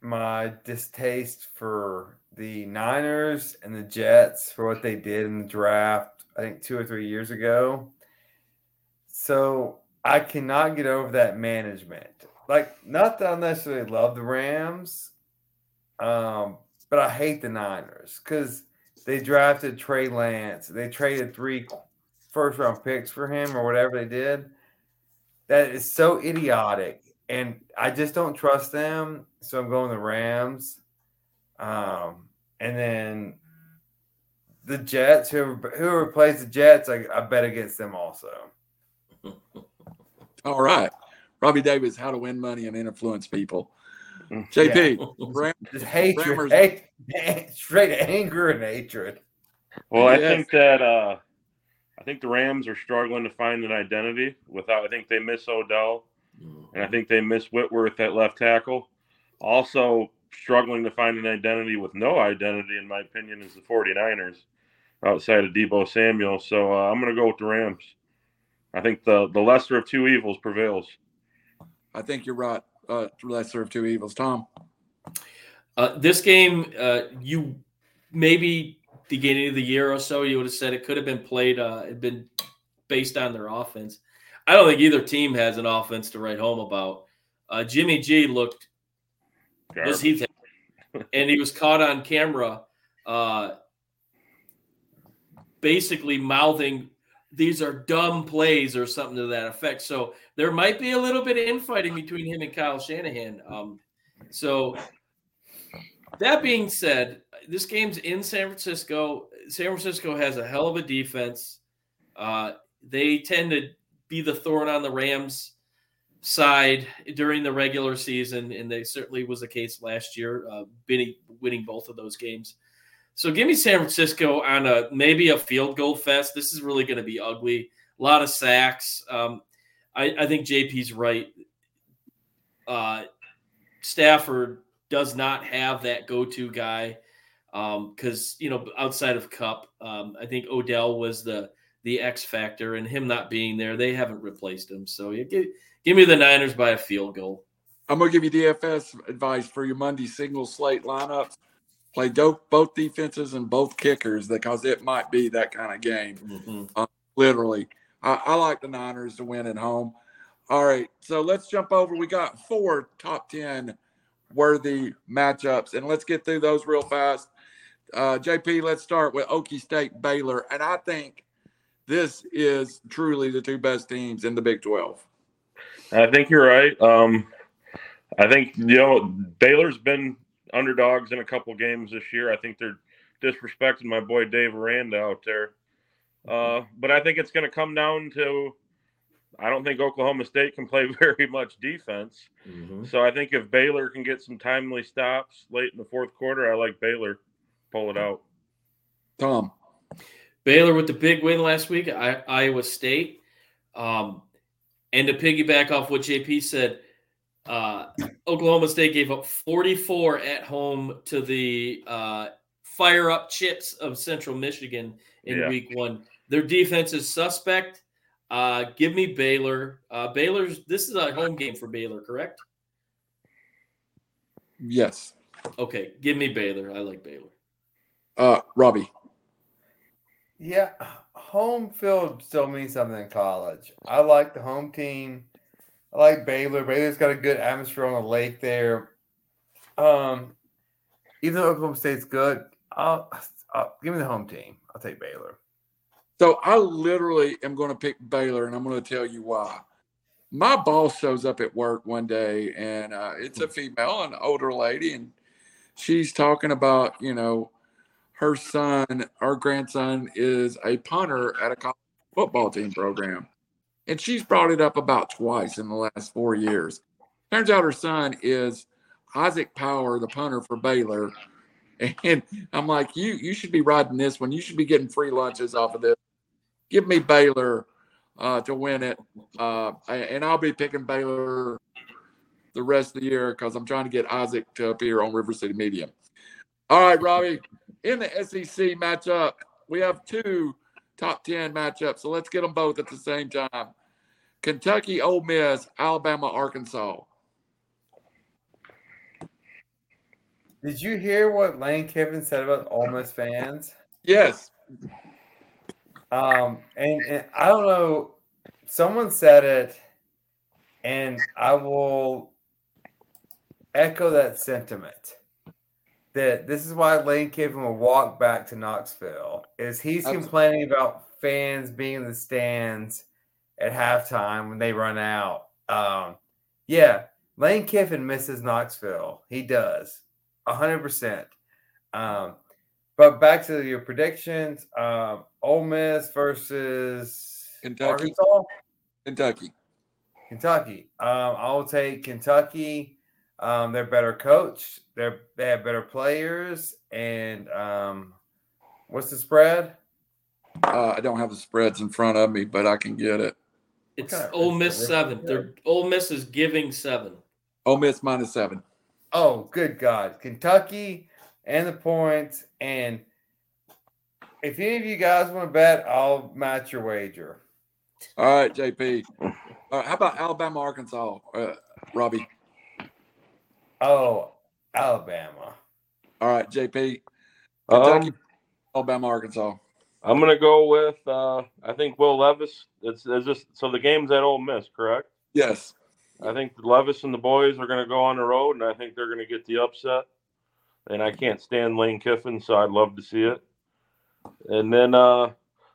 my distaste for the Niners and the Jets for what they did in the draft, I think two or three years ago. So, I cannot get over that management. Like, not that I necessarily love the Rams, um, but I hate the Niners because they drafted Trey Lance. They traded three first round picks for him or whatever they did. That is so idiotic. And I just don't trust them. So I'm going the Rams. Um, and then the Jets, whoever, whoever plays the Jets, I, I bet against them also. All right, Robbie Davis, how to win money and influence people. Mm. JP, Ram- Just hatred, Rammers- hate, straight anger and hatred. Well, I think that uh, I think the Rams are struggling to find an identity. Without, I think they miss Odell, and I think they miss Whitworth at left tackle. Also, struggling to find an identity with no identity, in my opinion, is the 49ers outside of Deebo Samuel. So uh, I'm going to go with the Rams. I think the the lesser of two evils prevails. I think you're right. Uh, lesser of two evils. Tom, Uh, this game, uh, you maybe beginning of the year or so, you would have said it could have been played, uh, been based on their offense. I don't think either team has an offense to write home about. Uh, Jimmy G looked was he and he was caught on camera uh basically mouthing these are dumb plays or something to that effect. So there might be a little bit of infighting between him and kyle shanahan. Um so that being said this game's in san francisco. San francisco has a hell of a defense. Uh they tend to be the thorn on the rams side during the regular season, and they certainly was the case last year, uh, winning, winning both of those games. So give me San Francisco on a maybe a field goal fest. This is really going to be ugly. A lot of sacks. Um, I, I think JP's right. Uh, Stafford does not have that go-to guy because you know outside of Kupp, um, I think Odell was the the X factor, and him not being there, they haven't replaced him. So get Give me the Niners by a field goal. I'm to give you DFS advice for your Monday single slate lineups. Play both defenses and both kickers because it might be that kind of game. Mm-hmm. Literally, I, I like the Niners to win at home. All right, so let's jump over. We got four top ten worthy matchups, and let's get through those real fast. Uh, JP, let's start with Okie State Baylor, and I think this is truly the two best teams in the Big Twelve. I think you're right. Um, I think you know Baylor's been underdogs in a couple games this year. I think they're disrespecting my boy Dave Aranda out there. Uh, but I think it's going to come down to I don't think Oklahoma State can play very much defense. Mm-hmm. So I think if Baylor can get some timely stops late in the fourth quarter, I like Baylor pull it out. Tom, Baylor with the big win last week, I, Iowa State. Um, and to piggyback off what JP said, uh, Oklahoma State gave up 44 at home to the uh, fire up chips of Central Michigan in Yeah. week one. Their defense is suspect. Uh, give me Baylor. Uh, Baylor's this is a home game for Baylor, correct? yes. Okay, give me Baylor. I like Baylor. Uh, Robbie, Yeah, home field still means something in college. I like the home team. I like Baylor. Baylor's got a good atmosphere on the lake there. Um, even though Oklahoma State's good, I'll, I'll give me the home team. I'll take Baylor. So I literally am going to pick Baylor, and I'm going to tell you why. My boss shows up at work one day, and uh, it's a female, an older lady, and she's talking about, you know, her son, our grandson, is a punter at a college football team program. And she's brought it up about twice in the last four years. Turns out her son is Isaac Power, the punter for Baylor. And I'm like, you you should be riding this one. You should be getting free lunches off of this. Give me Baylor uh, to win it. Uh, and I'll be picking Baylor the rest of the year because I'm trying to get Isaac to appear on River City Media. All right, Robbie. In the SEC matchup, we have two top 10 matchups. So let's get them both at the same time. Kentucky, Ole Miss, Alabama, Arkansas. Did you hear what Lane Kiffin said about Ole Miss fans? Yes. Um, and, and I don't know, someone said it, and I will echo that sentiment. That this is why Lane Kiffin will walk back to Knoxville is he's Absolutely. complaining about fans being in the stands at halftime when they run out. Um, yeah, Lane Kiffin misses Knoxville. He does, hundred percent. Um, but back to your predictions: um, Ole Miss versus Kentucky. Arkansas, Kentucky. Kentucky. Um, I'll take Kentucky. Um, they're better coached. They're they have better players. And um, what's the spread? Uh, I don't have the spreads in front of me, but I can get it. It's Okay. Ole Miss It's seven. They're Ole Miss is giving seven. Ole Miss minus seven. Oh, good God. Kentucky and the points. And if any of you guys want to bet, I'll match your wager. All right, JP. Uh, how about Alabama, Arkansas, uh, Robbie? Oh, Alabama. All right, JP. Kentucky, Um, Alabama, Arkansas. I'm gonna go with uh, I think Will Levis. It's, it's just so the game's at Ole Miss, correct? Yes. I think Levis and the boys are gonna go on the road, and I think they're gonna get the upset. And I can't stand Lane Kiffin, so I'd love to see it. And then uh,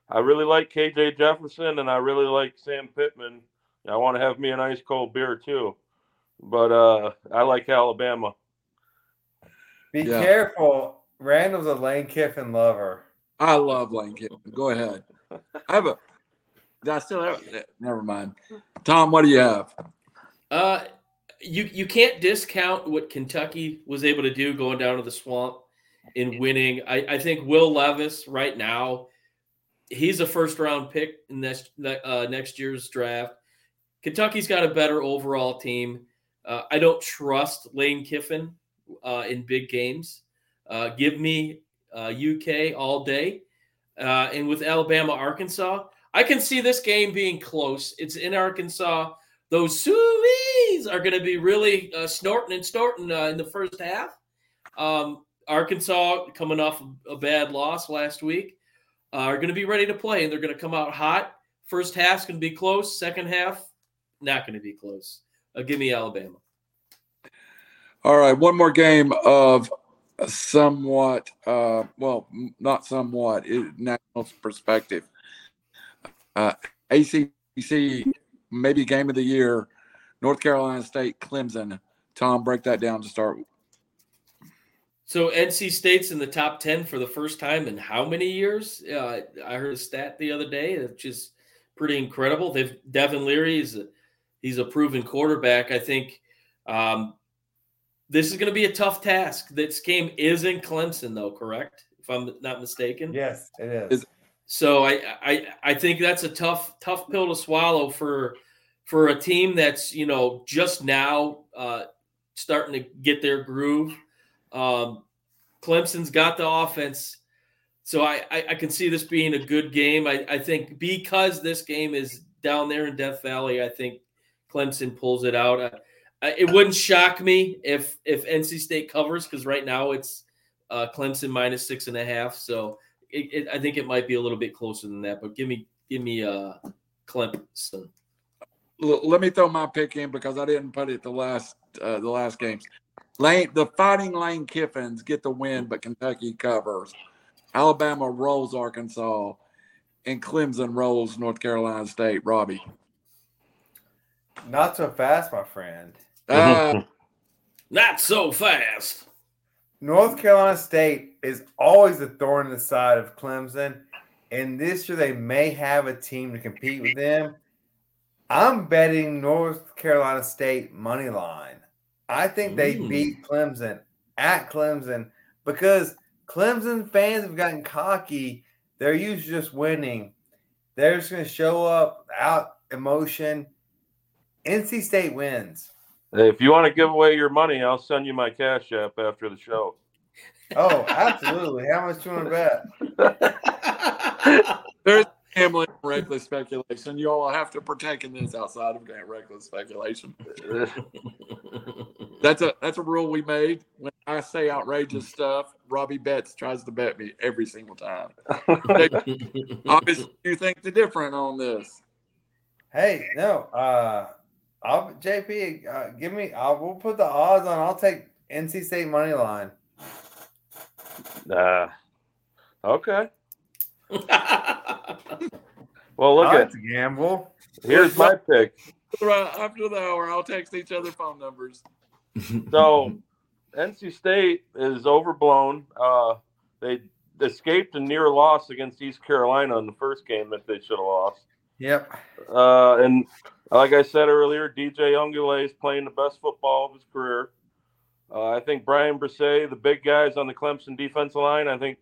I really like KJ Jefferson, and I really like Sam Pittman. I want to have me an ice cold beer too, but uh, I like Alabama. Be Yeah. careful. Randall's a Lane Kiffin lover. I love Lane Kiffin. Go ahead. I have a. I still have? Never mind. Tom, what do you have? Uh, you you can't discount what Kentucky was able to do going down to the swamp in winning. I, I think Will Levis right now, he's a first round pick in this uh, next year's draft. Kentucky's got a better overall team. Uh, I don't trust Lane Kiffin uh, in big games. Uh, give me uh, UK all day. Uh, and with Alabama, Arkansas, I can see this game being close. It's in Arkansas. Those Suvies are going to be really uh, snorting and snorting uh, in the first half. Um, Arkansas, coming off a bad loss last week, uh, are going to be ready to play, and they're going to come out hot. First half's going to be close. Second half, not going to be close. Uh, give me Alabama. All right, one more game of somewhat, uh, well, not somewhat, it, national perspective. Uh, ACC, maybe game of the year, North Carolina State, Clemson. Tom, break that down to start. So NC State's in the top ten for the first time in how many years? Uh, I heard a stat the other day, which is pretty incredible. They've Devin Leary is a, he's a proven quarterback. I think um, this is going to be a tough task. This game is in Clemson, though, correct? If I'm not mistaken. Yes, it is. Is- So I, I I think that's a tough tough pill to swallow for for a team that's you know just now uh, starting to get their groove. Um, Clemson's got the offense, so I, I I can see this being a good game. I I think because this game is down there in Death Valley, I think Clemson pulls it out. Uh, it wouldn't shock me if if NC State covers because right now it's uh, Clemson minus six and a half. So it, it, I think it might be a little bit closer than that. But give me give me uh Clemson. Let me throw my pick in because I didn't put it the last uh, the last games. Lane, the Fighting Lane Kiffins get the win, but Kentucky covers. Alabama rolls Arkansas, and Clemson rolls North Carolina State. Robbie, Not so fast, my friend. Uh, Not so fast. North Carolina State is always a thorn in the side of Clemson, and this year they may have a team to compete with them. I'm betting North Carolina State money line. I think they Ooh. beat Clemson at Clemson because Clemson fans have gotten cocky. They're used to just winning. They're just going to show up out emotion. NC State wins. Hey, if you want to give away your money, I'll send you my cash app after the show. Oh, absolutely. How much do you want to bet? there's gambling and reckless speculation. You all have to partake in this outside of that reckless speculation. That's a that's a rule we made. When I say outrageous stuff, Robbie Betts tries to bet me every single time. Obviously, you think the different on this. Hey, no, uh, I'll JP, uh, give me. I'll we'll put the odds on. I'll take NC State money line. Nah. Okay. Well, look at like to gamble. here's my pick. Right after the hour, I'll text each other phone numbers. So, NC State is overblown. Uh, they escaped a near loss against East Carolina in the first game that they should have lost. Yep. Uh, and like I said earlier, DJ Uiagalelei is playing the best football of his career. Uh, I think Bryan Bresee, the big guys on the Clemson defensive line, I think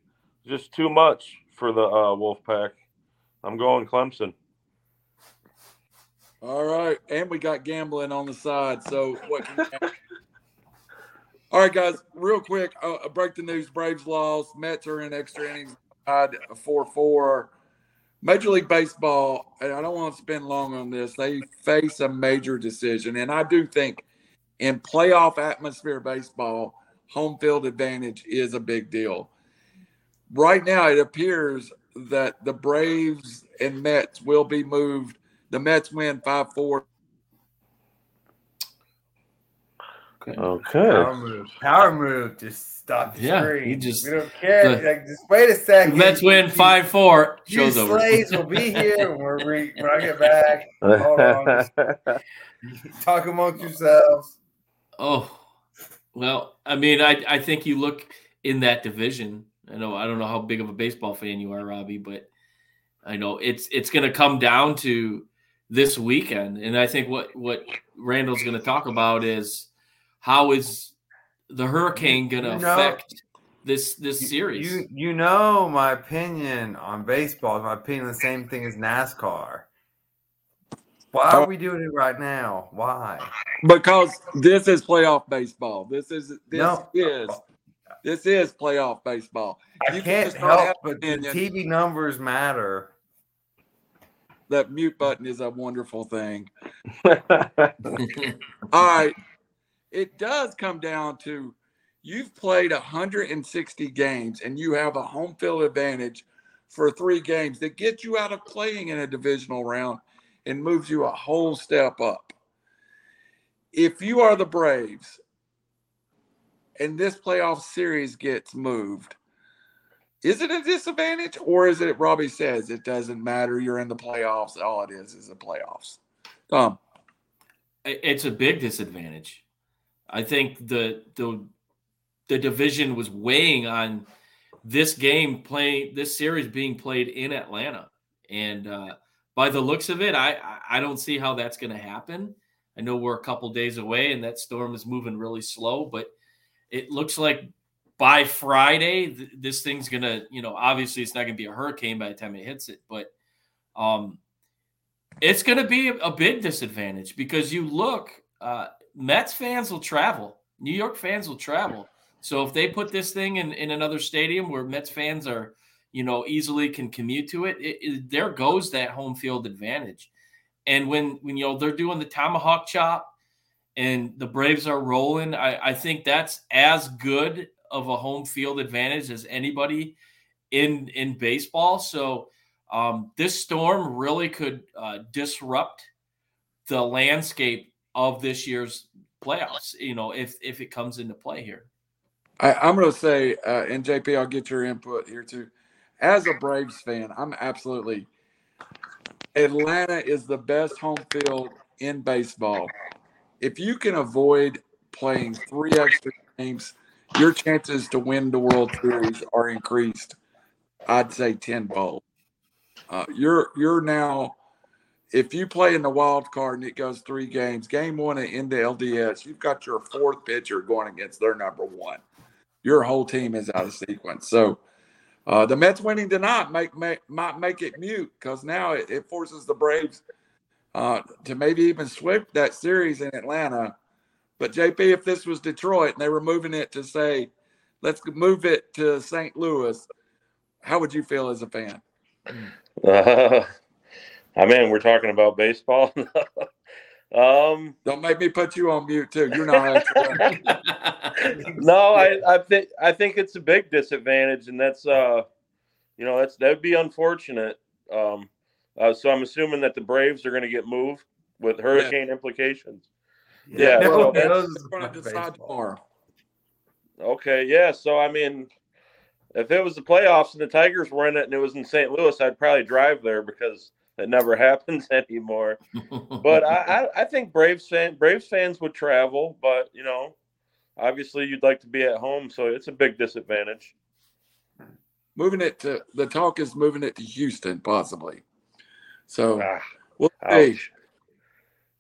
just too much for the uh, Wolfpack. I'm going Clemson. All right, and we got gambling on the side. So what? Can All right, guys, real quick, uh, uh, break the news: Braves lost. Mets are in extra innings, tied four four. Major League Baseball, and I don't want to spend long on this. They face a major decision, and I do think in playoff atmosphere baseball, home field advantage is a big deal. Right now, it appears that the Braves and Mets will be moved. The Mets win five four. Okay. Power move. Power move. Just stop the Yeah, screen. you just- we don't care. the- like, just wait a second. Mets win five four. You Show's over. slaves will be here when, we, when I get back. Hold on. Talk amongst yourselves. Oh, well, I mean, I I think you look in that division. I know I don't know how big of a baseball fan you are, Robbie, but I know it's it's going to come down to this weekend, and I think what what Randall's going to talk about is how is the hurricane going to You know- affect this this You- series? You you know my opinion on baseball. My opinion the same thing as NASCAR. Why are oh. we doing it right now? Why? Because this is playoff baseball. This is this No. is this is playoff baseball. I You can't just help but the. TV numbers matter. That mute button is a wonderful thing. All right. It does come down to you've played 160 games and you have a home field advantage for three games that get you out of playing in a divisional round and moves you a whole step up. If you are the Braves and this playoff series gets moved, is it a disadvantage or is it, Robbie says, it doesn't matter? You're in the playoffs. All it is is the playoffs. Tom. It's a big disadvantage. I think the the the division was weighing on this game playing this series being played in Atlanta, and uh, by the looks of it, I I- don't see how that's going to happen. I know we're a couple days away, and that storm is moving really slow, but it looks like by Friday th- this thing's gonna you know obviously it's not gonna be a hurricane by the time it hits it, but um it's going to be a big disadvantage because you look, uh, Mets fans will travel, New York fans will travel. So if they put this thing in, in another stadium where Mets fans are, you know, easily can commute to it, it, it there goes that home field advantage. And when when you know they're doing the tomahawk chop and the Braves are rolling, I, I think that's as good of a home field advantage as anybody in in baseball. So um, this storm really could uh, disrupt the landscape of this year's playoffs. You know, if if it comes into play here. I, I'm going to say, uh, and JP, I'll get your input here too. As a Braves fan, I'm absolutely. Atlanta is the best home field in baseball. If you can avoid playing three extra games, your chances to win the World Series are increased. I'd say tenfold. Uh, you're you're now, if you play in the wild card and it goes three games, game one in the LDS, you've got your fourth pitcher going against their number one. Your whole team is out of sequence. So uh, the Mets winning tonight make, make might make it mute because now it, it, forces the Braves uh, to maybe even sweep that series in Atlanta. But JP, if this was Detroit and they were moving it to say, let's move it to St. Louis, how would you feel as a fan? Uh, I mean, we're talking about baseball. um, Don't make me put you on mute too. You're not. no, I, I think I think it's a big disadvantage, and that's uh, you know, that's that'd be unfortunate. Um, uh, so I'm assuming that the Braves are going to get moved with hurricane yeah. implications. Yeah, yeah so that's going to decide tomorrow. Okay, yeah. So I mean, if it was the playoffs and the Tigers were in it and it was in St. Louis, I'd probably drive there because it never happens anymore. but I, I, I, think Braves fan Braves fans would travel, but you know, obviously you'd like to be at home, so it's a big disadvantage. Moving it to the talk is moving it to Houston, possibly. So ah, we'll see.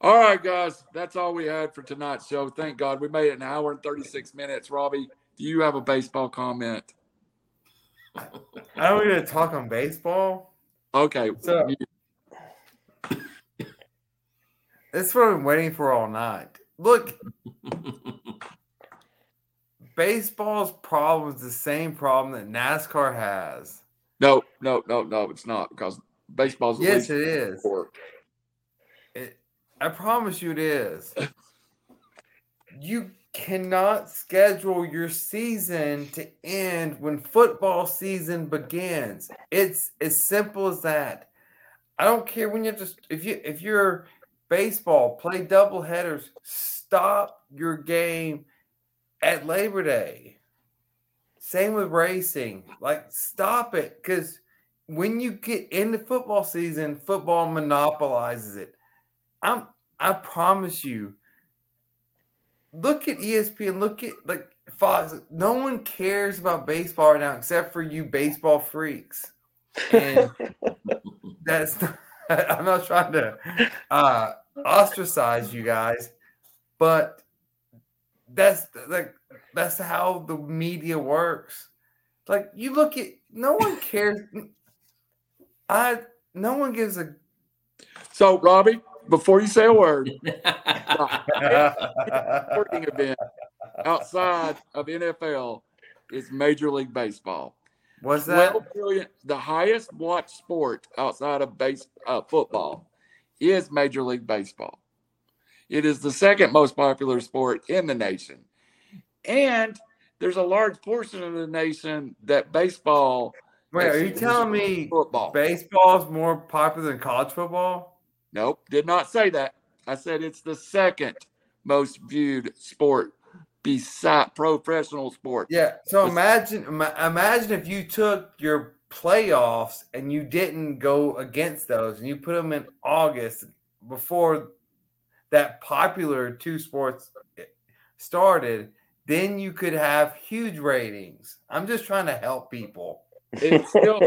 All right, guys, that's all we had for tonight's show. Thank God we made it an hour and 36 minutes. Robbie, do you have a baseball comment? I don't want to talk on baseball. Okay. So, that's what I'm waiting for all night. Look, baseball's problem is the same problem that NASCAR has. No, no, no, no, it's not because baseball's yes, it is. It, I promise you, it is. you cannot schedule your season to end when football season begins. It's as simple as that. I don't care when you just if you if you're baseball, play double headers, stop your game at Labor Day. Same with racing. Like stop it cuz when you get into football season, football monopolizes it. I'm I promise you look at ESPN, look at like Fox. No one cares about baseball right now except for you baseball freaks. And that's not, I'm not trying to uh, ostracize you guys, but that's like that's how the media works. Like you look at no one cares. I no one gives a. So Robbie, before you say a word, sporting event outside of NFL is Major League Baseball. What's that? Billion, the highest watched sport outside of base uh, football is Major League Baseball. It is the second most popular sport in the nation, and there's a large portion of the nation that baseball. Wait, are you telling me football baseball is more popular than college football? Nope, did not say that. I said it's the second most viewed sport beside professional sport. Yeah. So imagine imagine if you took your playoffs and you didn't go against those and you put them in August before that popular two sports eh, started, then you could have huge ratings. I'm just trying to help people. It still,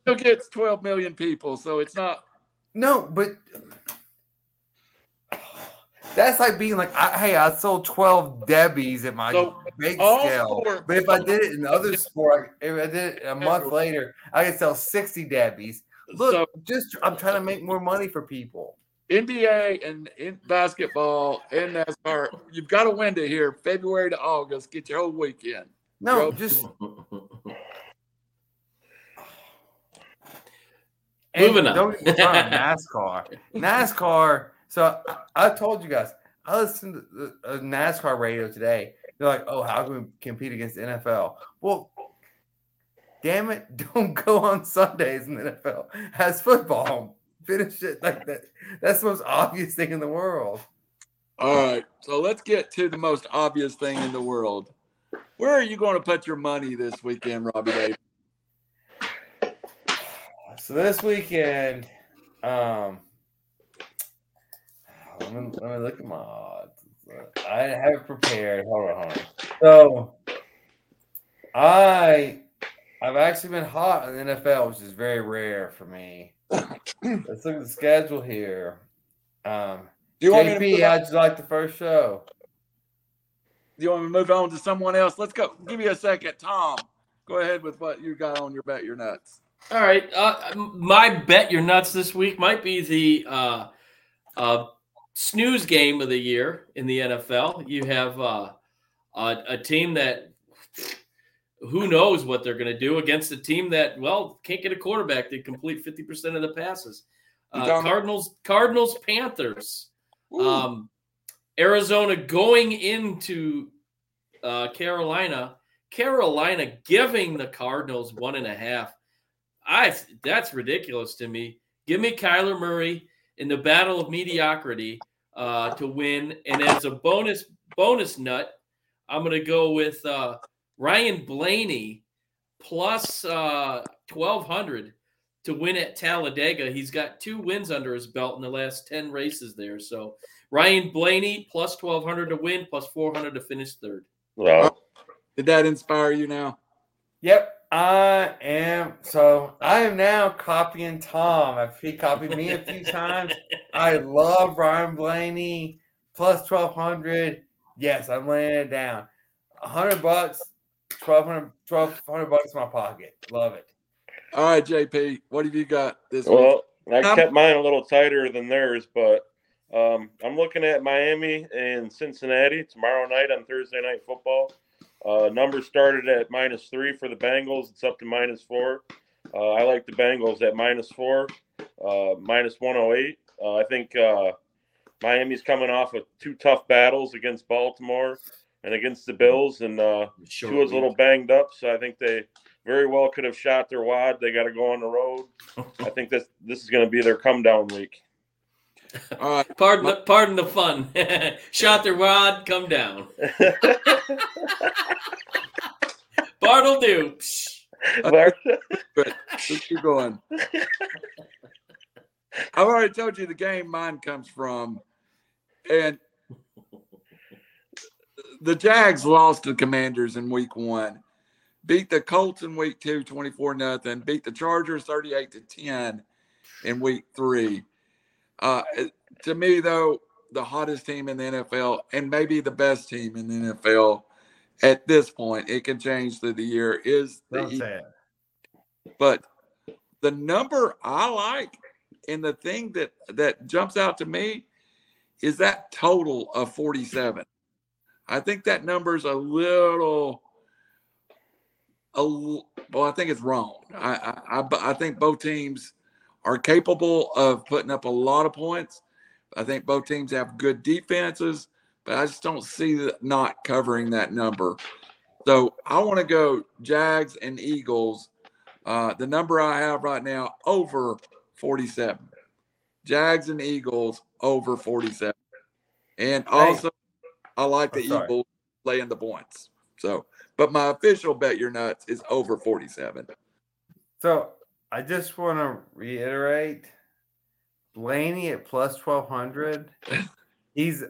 still gets 12 million people, so it's not no, but that's like being like, I, hey, I sold 12 Debbie's at my so bake oh, scale. Sport, but if I did it in other sport, if I did it a month later, I could sell 60 Debbie's. Look, so, just I'm trying to make more money for people. NBA and in basketball and NASCAR, you've got a window here, February to August. Get your whole weekend. No, just Moving on. Don't get NASCAR. NASCAR. So I, I, told you guys, I listened to the, uh, NASCAR radio today. They're like, "Oh, how can we compete against the NFL?" Well, damn it, don't go on Sundays in the NFL. Has football. Finish it like that. That's the most obvious thing in the world. All right. So let's get to the most obvious thing in the world. Where are you going to put your money this weekend, Robbie Davis? So this weekend, um, let me, let me look at my odds. I have it prepared. Hold on, hold on. So I I've actually been hot in the NFL, which is very rare for me. Let's look at the schedule here. Um, Do you want me to JP, move on? how'd you like the first show? Do you want me to move on to someone else? Let's go. Give me a second, Tom. Go ahead with what you got on your bet. Your nuts. All right. Uh, my bet your nuts this week might be the uh, uh, snooze game of the year in the NFL. You have uh, a, a team that who knows what they're going to do against a team that well can't get a quarterback to complete fifty percent of the passes. Uh, Cardinals, Cardinals, Panthers. Um, Arizona going into uh, Carolina, Carolina giving the Cardinals one and a half. I that's ridiculous to me. Give me Kyler Murray in the battle of mediocrity uh, to win, and as a bonus bonus nut, I'm going to go with uh, Ryan Blaney plus uh, twelve hundred to win at Talladega. He's got two wins under his belt in the last ten races there. So Ryan Blaney plus twelve hundred to win, plus four hundred to finish third. Wow. Did that inspire you now? Yep, I am. So I am now copying Tom. If he copied me a few times, I love Ryan Blaney plus twelve hundred. Yes, I'm laying it down. hundred bucks, 1200 1200 bucks in my pocket. Love it. All right, JP. What have you got this week? Well, I Um, kept mine a little tighter than theirs, but um, I'm looking at Miami and Cincinnati tomorrow night on Thursday Night Football. Uh, numbers started at minus three for the Bengals. It's up to minus four. Uh, I like the Bengals at minus four, uh, minus 108. Uh, I think uh, Miami's coming off of two tough battles against Baltimore and against the Bills, and uh, Short Tua's a little banged up, so I think they very well could have shot their wad. They got to go on the road. I think this this is going to be their come down week. All right. Uh, pardon the pardon the fun. Shot their rod, come down. Bart'll do. Psh. Good. Let's keep going. I've already told you the game mine comes from, and the Jags lost to the Commanders in week one, beat the Colts in week two, 24 nothing, beat the Chargers 38 to 10 in week three. Uh, to me, though, the hottest team in the NFL and maybe the best team in the NFL at this point, it can change through the year, is the Don't Eagles. say. But the number I like and the thing that that jumps out to me is that total of 47. I think that number is a little a well, I think it's wrong. I, I I I think both teams are capable of putting up a lot of points. I think both teams have good defenses, but I just don't see that not covering that number. So I want to go Jags and Eagles. Uh, the number I have right now over 47. Jags and Eagles over 47. And also, I like the. Eagles laying the points. So, but my official bet your nuts is over 47. So I just want to reiterate Blaney at plus 1200. He's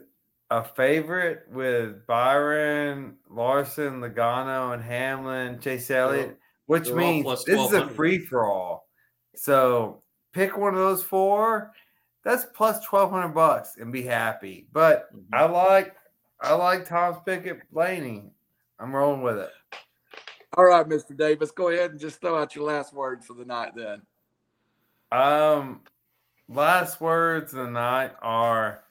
a favorite with Byron, Larson, Logano, and Hamlin, Chase Elliott, which they're means this is a free for all. So pick one of those four. That's plus 1200 bucks and be happy. But I like I like Tom's pick at Blaney. I'm rolling with it. All right, Mr. Davis, go ahead and just throw out your last words for the night then. Um, last words of the night are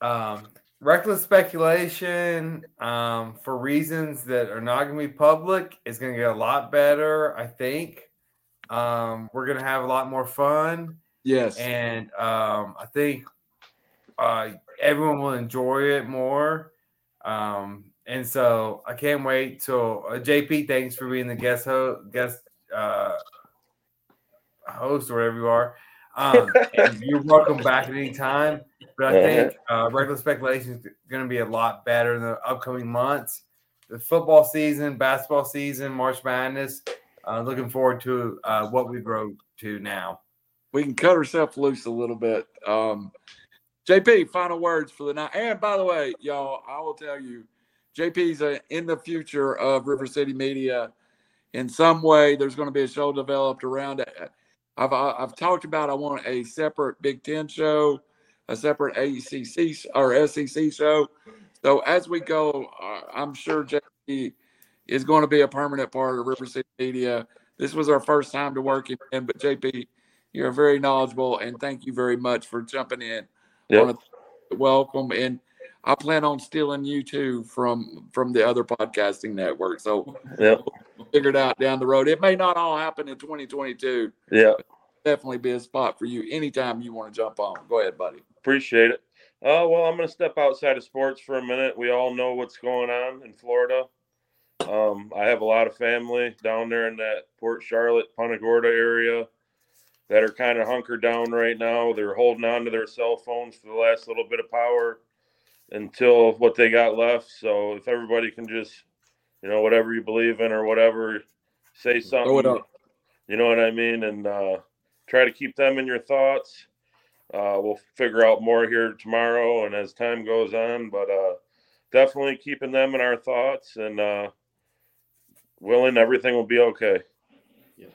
um, reckless speculation um, for reasons that are not going to be public is going to get a lot better. I think um, we're going to have a lot more fun, Yes. and um, I think uh, everyone will enjoy it more. Um, and so I can't wait till uh, JP. Thanks for being the guest ho- guest uh, host or whatever you are. Um, and you're welcome back at any time. But I think uh, regular speculation is going to be a lot better in the upcoming months. The football season, basketball season, March Madness. Uh, looking forward to uh, what we grow to now. We can cut ourselves loose a little bit. Um, JP, final words for the night. And by the way, y'all, I will tell you, JP's a, in the future of River City Media. In some way, there's going to be a show developed around it. I've I've talked about I want a separate Big Ten show, a separate ACC or SEC show. So as we go, uh, I'm sure JP is going to be a permanent part of River City Media. This was our first time to work in, but JP, you're very knowledgeable, and thank you very much for jumping in. Yep. Welcome, and I plan on stealing you too from from the other podcasting network. So Yep. we'll figure it out down the road. It may not all happen in 2022. Yeah. Definitely be a spot for you anytime you want to jump on. Go ahead, buddy. Appreciate it. Uh, well, I'm going to step outside of sports for a minute. We all know what's going on in Florida. Um, I have a lot of family down there in that Port Charlotte, Punta Gorda area that are kind of hunkered down right now. They're holding on to their cell phones for the last little bit of power until what they got left. So if everybody can just, you know, whatever you believe in or whatever, say something. Throw it up. You know what I mean? And uh, try to keep them in your thoughts. Uh, we'll figure out more here tomorrow and as time goes on, but uh, definitely keeping them in our thoughts and uh, willing everything will be okay. Yeah.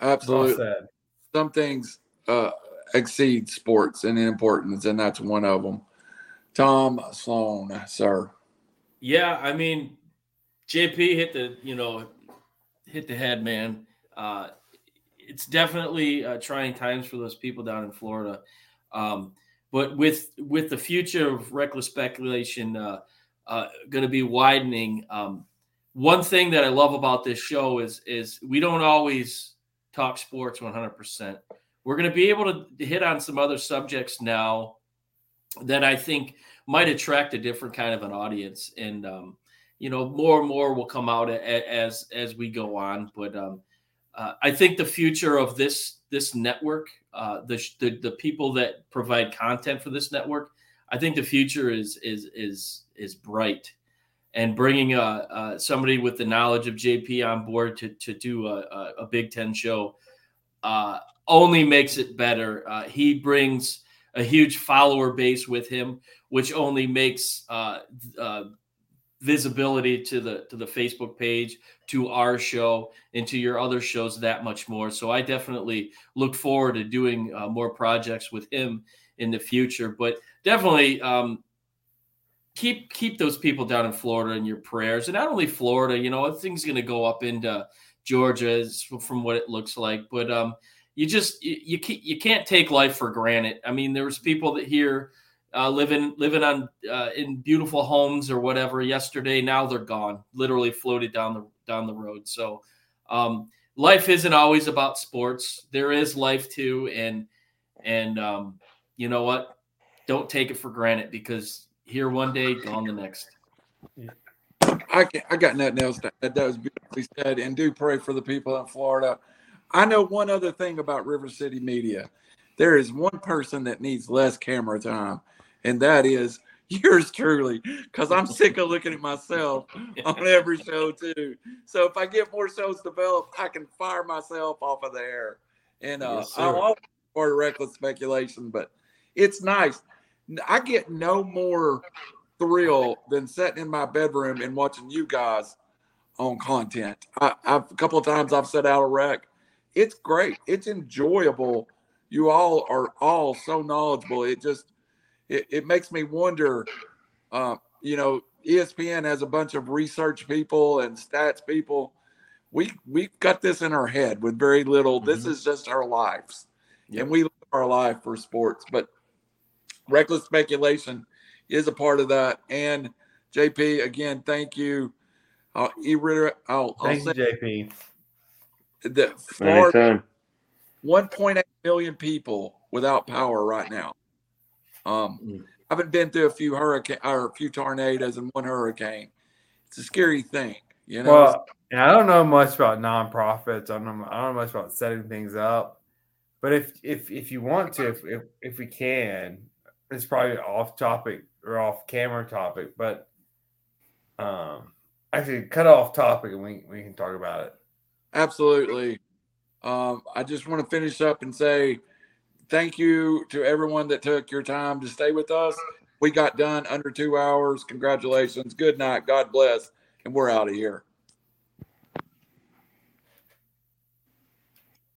Absolutely. Well. Some things uh, exceed sports in importance, and that's one of them. Tom Sloan, sir. Yeah, I mean, JP hit the you know hit the head, man. Uh, it's definitely uh, trying times for those people down in Florida. Um, but with with the future of reckless speculation uh, uh, going to be widening, um, one thing that I love about this show is is we don't always talk sports 100. percent We're going to be able to hit on some other subjects now that I think might attract a different kind of an audience, and um, you know, more and more will come out as as we go on. But um, uh, I think the future of this this network, uh, the, the the people that provide content for this network, I think the future is is is is bright. And bringing a, uh somebody with the knowledge of JP on board to to do a, a, a Big Ten show uh, only makes it better. Uh, he brings a huge follower base with him, which only makes uh, uh, visibility to the to the Facebook page, to our show, and to your other shows that much more. So I definitely look forward to doing uh, more projects with him in the future. But definitely um, keep keep those people down in Florida in your prayers, and not only Florida. You know, things going to go up into Georgia from what it looks like, but um, you just you you can't, can't take life for granted. I mean, there's people that here uh, living living on uh, in beautiful homes or whatever yesterday. Now they're gone, literally floated down the down the road. So um, life isn't always about sports. There is life too, and and um, you know what? Don't take it for granted because here one day, gone the next. I can, I got nothing else to add. That was beautifully said. And do pray for the people in Florida. I know one other thing about River City Media. There is one person that needs less camera time, and that is yours truly. Because I'm sick of looking at myself on every show too. So if I get more shows developed, I can fire myself off of the air. And uh, Yes. I'm all for reckless speculation, but it's nice. I get no more thrill than sitting in my bedroom and watching you guys on content. I, I've a couple of times I've set out a rec. It's great. It's enjoyable. You all are all so knowledgeable. It just it, it makes me wonder. Uh, you know, ESPN has a bunch of research people and stats people. We we've got this in our head with very little. This is just our lives, Yep. and we live our life for sports. But reckless speculation is a part of that. And JP, again, thank you. I'll, I'll, I'll Thank you, JP. That Florida, Anytime. 1.8 million people without power right now. Um, Mm. haven't been through a few hurricane or a few tornadoes and one hurricane. It's a scary thing, you know. Well, and I don't know much about nonprofits. I don't know, I don't know much about setting things up. But if if if you want to, if if, if we can, it's probably off topic or off camera topic, but um actually cut off topic and we, we can talk about it. Absolutely. Um, I just want to finish up and say thank you to everyone that took your time to stay with us. We got done under two hours. Congratulations. Good night. God bless. And we're out of here.